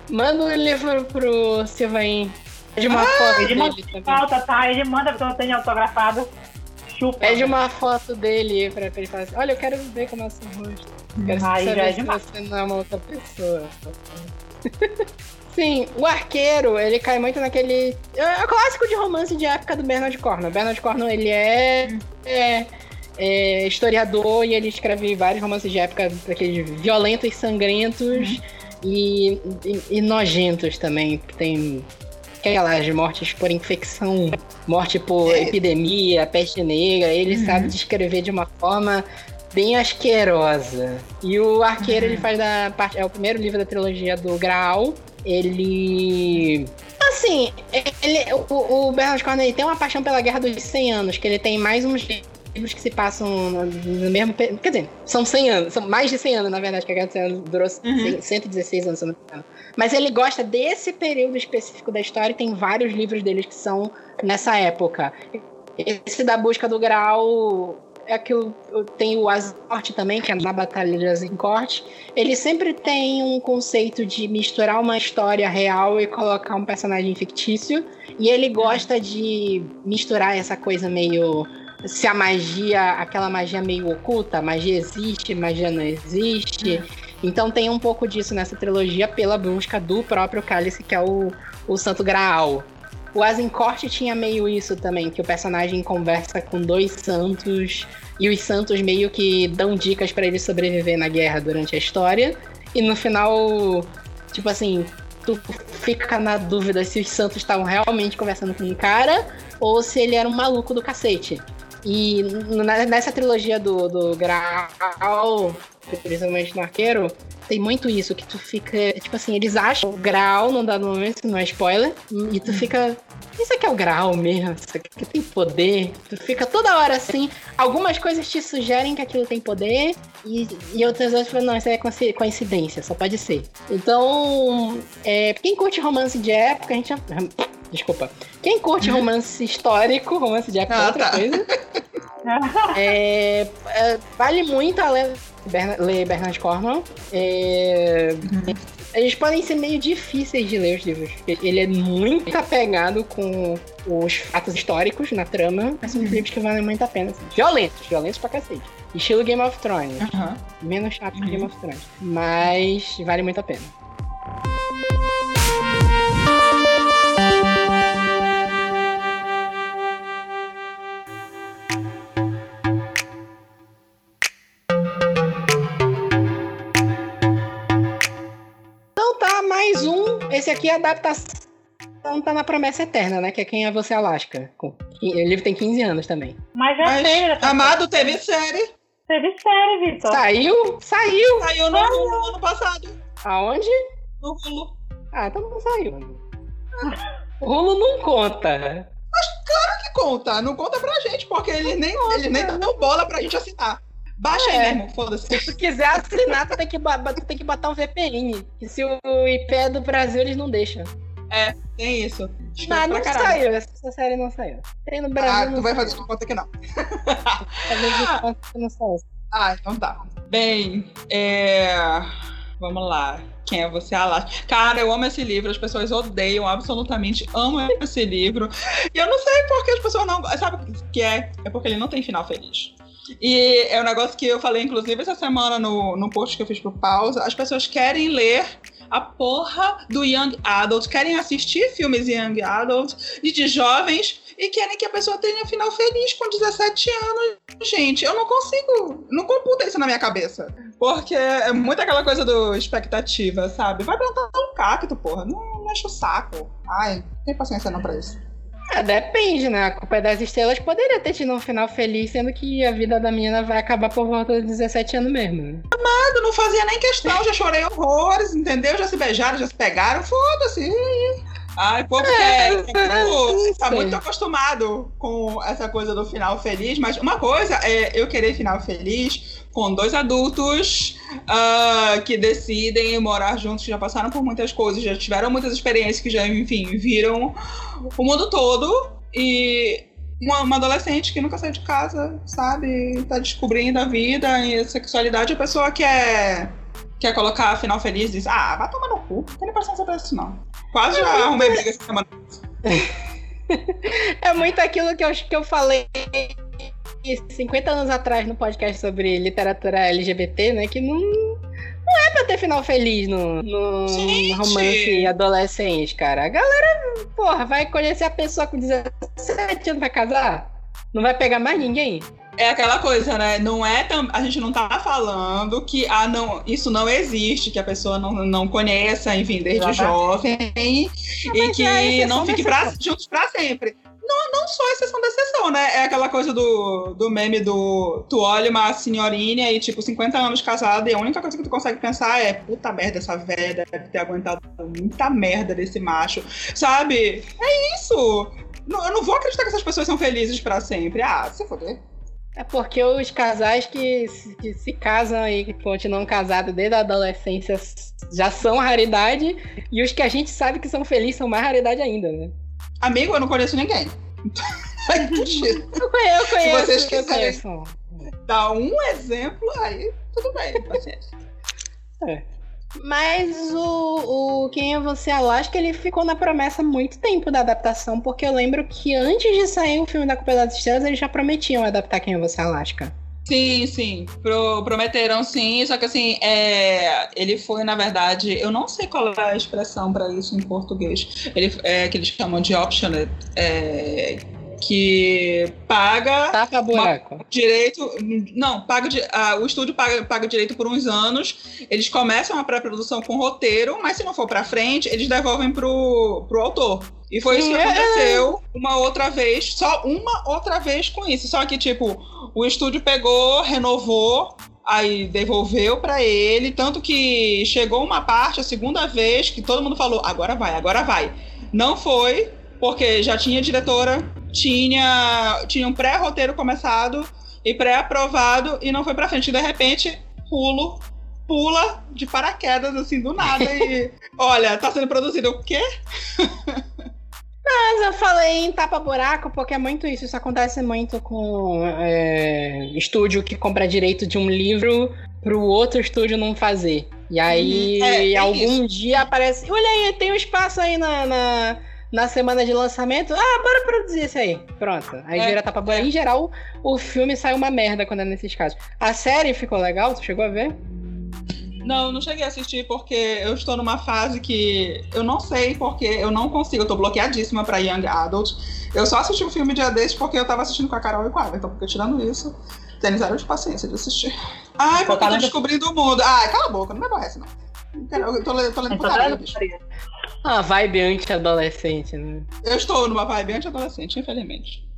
Manda o livro pro Silvain. Pede uma foto Ele manda dele também. falta, tá? Ele manda porque eu tenho autografado. Chupa. Pede uma foto dele pra, ele falar assim, olha, eu quero ver como é o seu rosto. Quero Aí já é saber se demais. você não é uma outra pessoa. Sim, o arqueiro, ele cai muito naquele... É o clássico de romance de época do Bernard Cornwell. Bernard Cornwell, ele é... é- é historiador e ele escreve vários romances de época daqueles violentos, sangrentos e, e- e nojentos também. Tem aquelas mortes por infecção, morte por É. epidemia, peste negra. Ele sabe descrever de uma forma bem asquerosa. E o Arqueiro, ele faz da parte. É o primeiro livro da trilogia do Graal. Ele. Assim, ele, o, o Bernard Cornwell ele tem uma paixão pela Guerra dos 100 Anos, que ele tem mais uns livros que se passam no, mesmo. Quer dizer, são 100 anos, são mais de 100 anos, na verdade, que a Guerra dos 100 Anos durou Uhum. 116 anos, se eu não me engano. Mas ele gosta desse período específico da história e tem vários livros deles que são nessa época. Esse da busca do grau é que tem o Azincourt também, que é na Batalha de Azincourt. Ele sempre tem um conceito de misturar uma história real e colocar um personagem fictício. E ele gosta de misturar essa coisa meio. Se a magia, aquela magia meio oculta, magia existe, magia não existe. Então tem um pouco disso nessa trilogia pela busca do próprio cálice, que é o, o Santo Graal. O Azincourt tinha meio isso também, que o personagem conversa com dois santos e os santos meio que dão dicas pra ele sobreviver na guerra durante a história. E no final, tipo assim, tu fica na dúvida se os santos estavam realmente conversando com um cara ou se ele era um maluco do cacete. E nessa trilogia do, do Graal, principalmente no Arqueiro, tem muito isso, que tu fica, tipo assim, eles acham o Graal num dado momento, não é spoiler, e tu fica, isso aqui é o grau mesmo, isso aqui tem poder. Tu fica toda hora assim. Algumas coisas te sugerem que aquilo tem poder, e, e outras vezes falam, não, isso aí é coincidência, só pode ser. Então, é, quem curte romance de época, a gente. Desculpa. Quem curte uhum. romance histórico, romance de época é ah, outra tá. coisa. é, é, vale muito a ler, ler Bernard Cornwell. É, uhum. Eles podem ser meio difíceis de ler os livros. Ele é muito apegado com os fatos históricos na trama, mas são uhum. livros que valem muito a pena. Assim. Violentos, violentos pra cacete. Estilo Game of Thrones. Uhum. Menos chato que Game of Thrones. Mas vale muito a pena. Esse aqui é a adaptação tá na Promessa Eterna, né? Que é Quem é Você Alaska. O livro tem 15 anos também. Mas é Mas, série. Tá Amado teve série. Teve série, Vitor. Saiu? Saiu. Saiu no ano passado. Aonde? No Hulu. Ah, então não saiu. O Hulu não conta. Mas claro que conta. Não conta pra gente, porque eles nem, eles nem dão bola pra gente assinar. Baixa é. aí mesmo, foda-se. Se tu quiser assinar, tu tem que, tu tem que botar um VPN. Que se o IP é do Brasil, eles não deixam. É, tem isso. Não, não saiu. Essa série não saiu. Tem no Brasil. Ah, tu vai fazer de conta que não. Fazer de conta que não saiu. Ah, então tá. Bem, é... vamos lá. Quem é você, Alaska? Cara, eu amo esse livro, as pessoas odeiam, absolutamente amam esse livro. E eu não sei por que as pessoas não. Sabe o que é? É porque ele não tem final feliz. E é um negócio que eu falei, inclusive, essa semana no, no post que eu fiz pro Pausa. As pessoas querem ler a porra do Young Adult, querem assistir filmes Young Adult e de jovens e querem que a pessoa tenha um final feliz com 17 anos. Gente, eu não consigo, não computa isso na minha cabeça. Porque é muito aquela coisa do expectativa, sabe? Vai plantar um cacto, porra. Não, não enche o saco. Ai, não tem paciência não pra isso. É, depende, né? A Culpa das Estrelas poderia ter tido um final feliz, sendo que a vida da menina vai acabar por volta dos 17 anos mesmo. Amado, não fazia nem questão, já chorei horrores, entendeu? Já se beijaram, já se pegaram, foda-se. Ai, povo é, quer, é, tá muito acostumado com essa coisa do final feliz, mas uma coisa é eu querer final feliz com dois adultos uh, que decidem morar juntos, que já passaram por muitas coisas, já tiveram muitas experiências, que já, enfim, viram o mundo todo e uma, uma, adolescente que nunca saiu de casa, sabe? Tá descobrindo a vida e a sexualidade, a pessoa quer, quer colocar final feliz e diz, ah, vai tomar no cu, não tem paciência pra isso não. Quase já arrumei briga essa semana. É muito aquilo que eu, que eu falei 50 anos atrás no podcast sobre literatura LGBT, né? Que não, não é pra ter final feliz no, no, no romance adolescente, cara. A galera, porra, vai conhecer a pessoa com 17 anos, vai casar? Não vai pegar mais ninguém? É aquela coisa, né? Não é tão, a gente não tá falando que ah, não, isso não existe, que a pessoa não, não conheça, enfim, desde Exatamente. jovem, não, e que é não fique pra, juntos pra sempre não, não só exceção da exceção, né? É aquela coisa do, do meme do tu olha uma senhorinha e, tipo, 50 anos casada e a única coisa que tu consegue pensar é puta merda, essa velha deve ter aguentado muita merda desse macho. Sabe? É isso! Não, eu não vou acreditar que essas pessoas são felizes para sempre. Ah, se foder. É porque os casais que, que se casam e continuam casados desde a adolescência já são raridade, e os que a gente sabe que são felizes são mais raridade ainda, né? Amigo, eu não conheço ninguém. eu conheço, Se vocês quiserem dar um exemplo, aí tudo bem, paciência. É. Mas o, o Quem é Você Alaska, ele ficou na promessa muito tempo da adaptação, porque eu lembro que antes de sair o filme da Copa das Estrelas, eles já prometiam adaptar Quem é Você Alaska. Sim, sim. Pro, prometeram sim, só que assim, é, ele foi, na verdade, eu não sei qual é a expressão para isso em português. Ele é que eles chamam de optional, é, que paga Tapa buraco. direito. Não, paga o estúdio paga, paga direito por uns anos. Eles começam a pré-produção com roteiro, mas se não for para frente, eles devolvem pro, pro autor. E foi isso que é. aconteceu uma outra vez, só uma outra vez com isso. Só que, tipo, o estúdio pegou, renovou, aí devolveu para ele, tanto que chegou uma parte, a segunda vez, que todo mundo falou, agora vai, agora vai. Não foi, porque já tinha diretora, tinha, tinha um pré-roteiro começado e pré-aprovado e não foi pra frente. De repente, pulo, pula de paraquedas, assim, do nada e... olha, tá sendo produzido o quê? Mas eu falei em tapa-buraco porque é muito isso. Isso acontece muito com é, estúdio que compra direito de um livro pro outro estúdio não fazer. E aí, Uhum. É, tem algum dia aparece. Olha aí, tem um espaço aí na, na, na semana de lançamento. Ah, bora produzir isso aí. Pronto. Aí É, vira tapa-buraco. Em geral, o filme sai uma merda quando é nesses casos. A série ficou legal? Tu chegou a ver? Não, não cheguei a assistir porque eu estou numa fase que eu não sei porque eu não consigo, eu tô bloqueadíssima pra Young Adult. Eu só assisti o filme dia desses porque eu tava assistindo com a Carol e com a então porque tirando isso, tem zero de paciência de assistir. Ai, porque eu tô descobrindo o mundo. Ai, cala a boca, não me aborrece, não. Eu quero- Eu tô, le- tô lendo Então, putaria, tá bicho. Uma vibe anti-adolescente, né? Eu estou numa vibe anti-adolescente, infelizmente.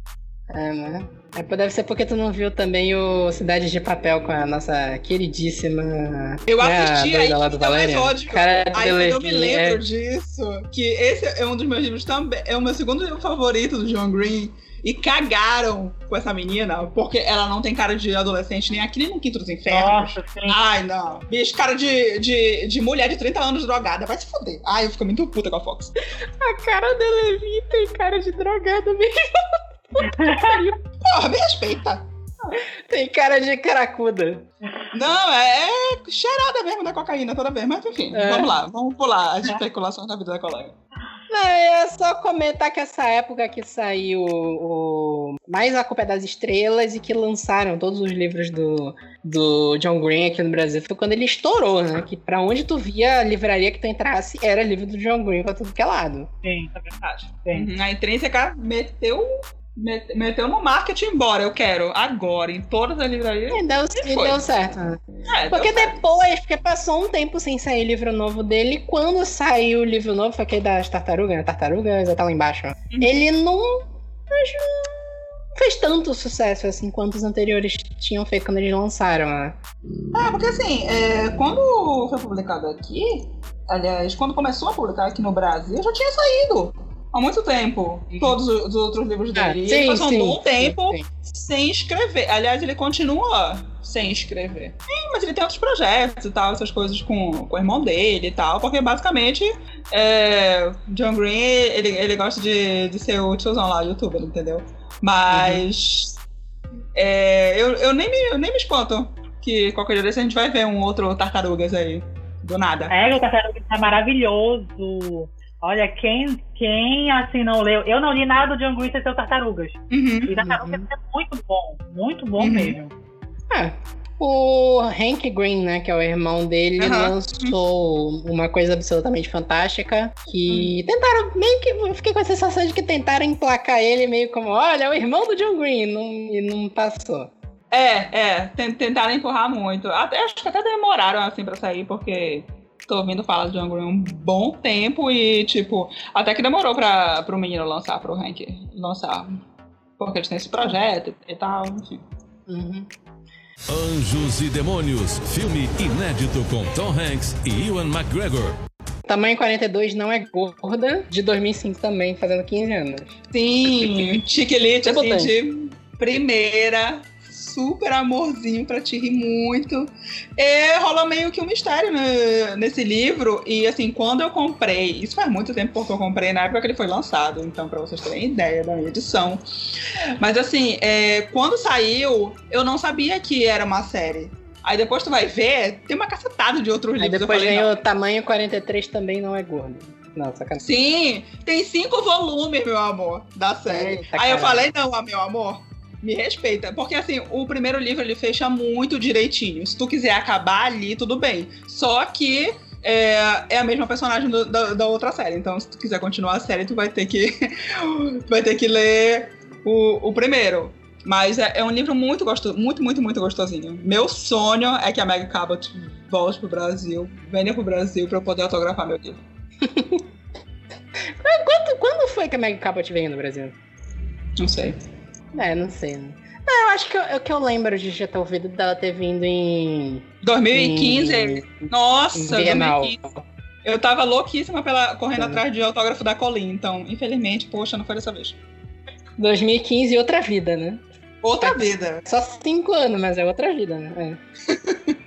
É, né? É, deve ser porque tu não viu também o Cidade de Papel com a nossa queridíssima. Eu né, a assisti aí lá que do Valéria. Cara Aí eu me lembro é. disso, que esse é um dos meus livros também, é o meu segundo livro favorito do John Green. E cagaram com essa menina, porque ela não tem cara de adolescente nem aqui nem no Quinto dos Infernos. Nossa, sim. Ai, não. Bicho, cara de, de, de mulher de 30 anos drogada. Vai se foder. Ai, eu fico muito puta com a Fox. A cara da Levi tem cara de drogada mesmo. Porra, me respeita. Tem cara de caracuda. Não, é, é cheirada mesmo da cocaína toda vez. Mas enfim, É. vamos lá. Vamos pular as especulações da vida da colega. Não, é só comentar que essa época que saiu o Mais a Culpa é das Estrelas e que lançaram todos os livros do, do John Green aqui no Brasil foi quando ele estourou, né? Que pra onde tu via a livraria que tu entrasse era livro do John Green pra tudo que é lado. Sim, É verdade. sim. Uhum, A intrínseca meteu, met- meteu no marketing embora. Eu quero agora, em todas as livrarias. E deu, e deu certo. né? É, Porque deu certo. depois, porque passou um tempo sem sair livro novo dele, quando saiu o livro novo, foi aquele das tartarugas, né? Tartarugas, tá lá embaixo. Uhum. Ele não, fez tanto sucesso assim quanto os anteriores tinham feito quando eles lançaram, né? É, porque assim, é, quando foi publicado aqui, aliás, quando começou a publicar aqui no Brasil, já tinha saído há muito tempo todos os os outros livros dele. e ele passou um bom tempo sim, sim. sem escrever. Aliás, ele continua sem escrever. Sim, mas ele tem outros projetos e tal, essas coisas com, com o irmão dele e tal, porque basicamente é, John Green, ele, ele gosta de, de ser o tiozão lá, youtuber, entendeu? Mas é, eu, eu, nem me, eu nem me espanto que qualquer dia desse a gente vai ver um outro Tartarugas aí, do nada. É, o Tartaruga tá maravilhoso. Olha, quem, quem assim não leu. Eu não li nada do John Green sem ser o Tartarugas. Uhum. E Tartarugas Uhum. é muito bom. Muito bom Uhum. mesmo. É. O Hank Green, né, que é o irmão dele, Aham. lançou uma coisa absolutamente fantástica. Que tentaram, meio que. Eu fiquei com a sensação de que tentaram emplacar ele meio como: olha, é o irmão do John Green, não, e não passou. É, é, ten- tentaram empurrar muito. Até, acho que até demoraram assim pra sair, porque tô ouvindo falar de John Green um bom tempo e, tipo, até que demorou pra, pro menino lançar, pro Hank lançar. Porque eles têm esse projeto e tal, enfim. Uhum. Anjos e Demônios, filme inédito com Tom Hanks e Ewan McGregor. Tamanho 42 não é gorda, de 2005 também, fazendo 15 anos. Sim, chiquilite, assim, de primeira. Super amorzinho pra te rir muito. E rola meio que um mistério né, nesse livro. E assim, quando eu comprei, isso faz muito tempo porque eu comprei na época que ele foi lançado, então pra vocês terem ideia da minha edição. Mas assim, é, quando saiu, eu não sabia que era uma série. Aí depois tu vai ver, tem uma cacetada de outros Aí livros. depois eu falei, vem o tamanho 43 também não é gordo. Não, sacanagem. Sim, tem cinco volumes, meu amor, da série. Eita, Aí eu falei, não, meu amor, me respeita. Porque assim, o primeiro livro ele fecha muito direitinho. Se tu quiser acabar ali, tudo bem. Só que é, é a mesma personagem do- da, da outra série. Então, se tu quiser continuar a série, tu vai ter que, vai ter que ler o, o primeiro. Mas é, é um livro muito gostoso, muito, muito, muito gostosinho. Meu sonho é que a Meg Cabot volte pro Brasil, venha pro Brasil pra eu poder autografar meu livro. Quando, quando foi que a Meg Cabot veio no Brasil? Não sei. É, não sei. Né? Não, eu acho que eu, que eu lembro de já ter ouvido dela ter vindo em. 2015, em, nossa, em Bienal. 2015. Eu tava louquíssima pela, correndo Tá. atrás de autógrafo da Colin, então, infelizmente, poxa, não foi dessa vez. 2015 outra vida, né? Outra vida. Só cinco anos, mas é outra vida, né? É.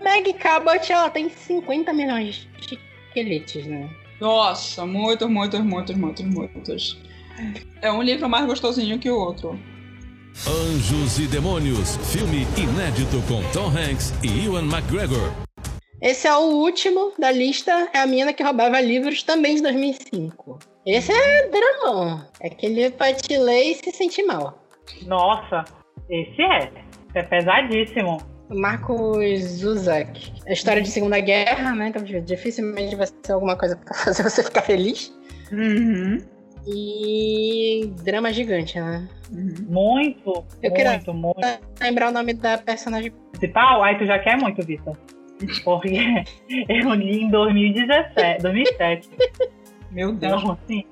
Meg Cabot, ela tem 50 milhões de esqueletes, né? Nossa, muitos, muitos, muitos, muitos, muitos. É um livro mais gostosinho que o outro. Anjos e Demônios, filme inédito com Tom Hanks e Ewan McGregor. Esse é o último da lista, é a menina que roubava livros também de 2005. Esse é dramão. É aquele pra te ler e se sentir mal. Nossa, esse é. É pesadíssimo. Marcos Zuzak. A história de Segunda Guerra, né? Então dificilmente vai ser alguma coisa pra fazer você ficar feliz. Uhum. E drama gigante, né? Muito, Eu muito, queria- muito. Lembrar o nome da personagem. Principal, aí tu já quer muito, Vitor. Porque eu li em 2017, 2007. Meu Deus. Então, assim,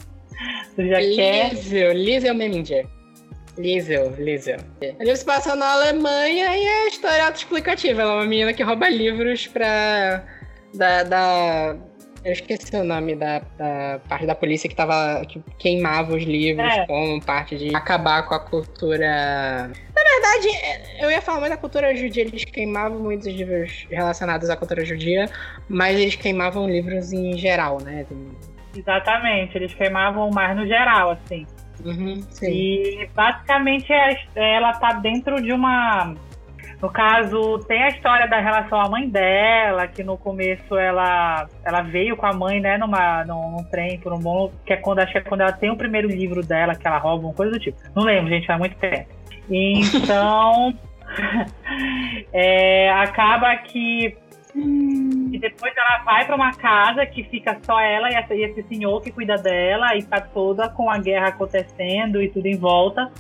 tu já quer. Liesel, Liesel Meminger. Liesel, Liesel. O livro se passa na Alemanha e é a história autoexplicativa. Ela é uma menina que rouba livros pra. Da. da- eu esqueci o nome da, da parte da polícia que tava. que queimava os livros É. como parte de acabar com a cultura. Na verdade, eu ia falar mais da cultura judia. Eles queimavam muitos livros relacionados à cultura judia, mas eles queimavam livros em geral, né? Exatamente, eles queimavam mais no geral, assim. Uhum. E basicamente é- ela tá dentro de uma. No caso, tem a história da relação à mãe dela, que no começo ela, ela veio com a mãe, né, numa, num, num trem por um bom. Que é quando acho que é quando ela tem o primeiro livro dela, que ela rouba, uma coisa do tipo. Não lembro, gente, faz muito tempo. Então. é, acaba que e depois ela vai pra uma casa que fica só ela e esse senhor que cuida dela e tá toda com a guerra acontecendo e tudo em volta.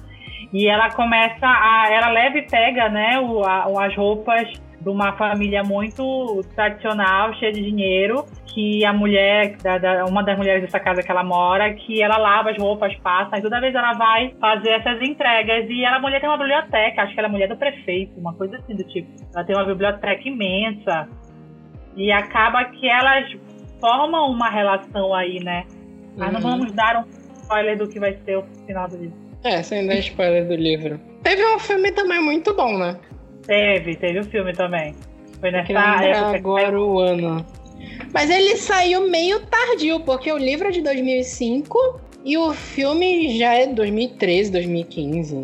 E ela começa a. Ela leva e pega, né, o, a- as roupas de uma família muito tradicional, cheia de dinheiro, que a mulher, da, da- uma das mulheres dessa casa que ela mora, que ela lava as roupas, passa, e toda vez ela vai fazer essas entregas. E ela, a mulher tem uma biblioteca, acho que ela é mulher do prefeito, uma coisa assim do tipo. Ela tem uma biblioteca imensa. E acaba que elas formam uma relação aí, né? Mas não Uhum. vamos dar um spoiler do que vai ser o final do livro. É, sem dar spoiler do livro. Teve um filme também muito bom, né? Teve, teve o filme também. Foi Eu nessa época. que agora o ano. Mas ele saiu meio tardio, porque o livro é de 2005 e o filme já é 2013, 2015,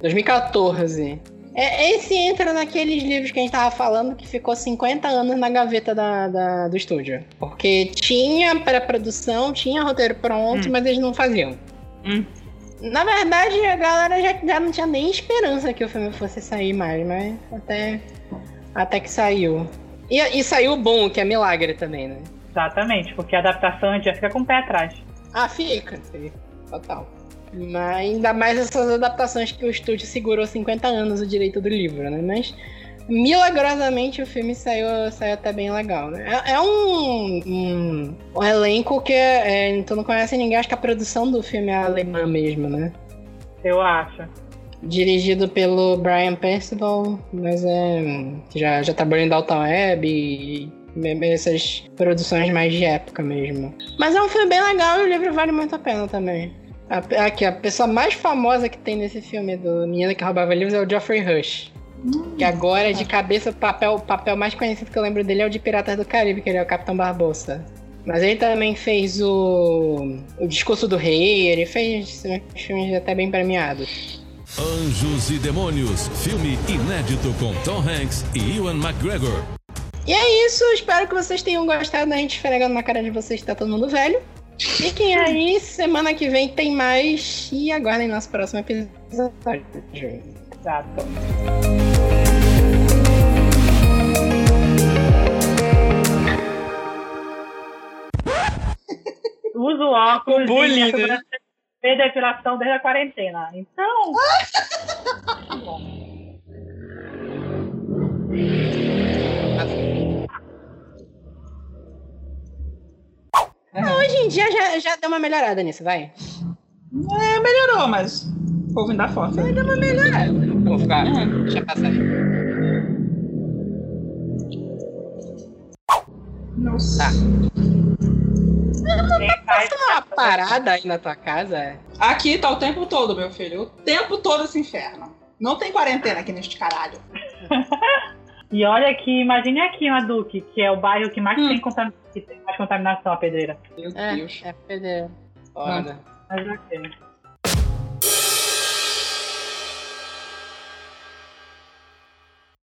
2014. É, esse entra naqueles livros que a gente tava falando que ficou 50 anos na gaveta da, da- do estúdio. Porque tinha pré-produção, tinha roteiro pronto, Hum. mas eles não faziam. Hum. Na verdade, a galera já, já não tinha nem esperança que o filme fosse sair mais, mas até, até que saiu. E, e saiu bom, que é milagre também, né? Exatamente, porque a adaptação a gente já fica com o pé atrás. Ah, fica, fica. Total. Mas ainda mais essas adaptações que o estúdio segurou 50 anos o direito do livro, né? Mas milagrosamente o filme saiu, saiu até bem legal, né? É, é um, um, elenco que é, tu não conhece ninguém, acho que a produção do filme é alemã mesmo, né? Eu acho. Dirigido pelo Brian Percival, mas é. Já, já trabalhou em Dalton Web e e essas produções mais de época mesmo. Mas é um filme bem legal e o livro vale muito a pena também. A- Aqui, a pessoa mais famosa que tem nesse filme do Menina que Roubava Livros é o Geoffrey Rush. Que agora, de cabeça, o papel, o papel mais conhecido que eu lembro dele é o de Piratas do Caribe, que ele é o Capitão Barbosa. Mas ele também fez o, o Discurso do Rei, ele fez filmes até bem premiados. Anjos e Demônios, filme inédito com Tom Hanks e Ewan McGregor. E é isso, espero que vocês tenham gostado da gente esfregando na cara de vocês que tá todo mundo velho. Fiquem aí, semana que vem tem mais e aguardem nosso próximo episódio. Exato. Uso óculos Bullying, e minha né? fez depilação desde a quarentena. Então, Hoje em dia já, já deu uma melhorada nisso, vai. É, melhorou, mas o povo ainda força. Deu uma melhorada. Vou ficar. É. Deixa passar. Nossa. Tá. Faz- Uma parada aí na tua casa. Aqui tá o tempo todo, meu filho. O tempo todo esse inferno. Não tem quarentena aqui neste caralho. E olha que, imagine aqui uma Duque, que é o bairro que mais Hum. tem, contam- que tem mais contaminação, a pedreira. Meu É, Deus. é pedreiro. Foda. Mas ok.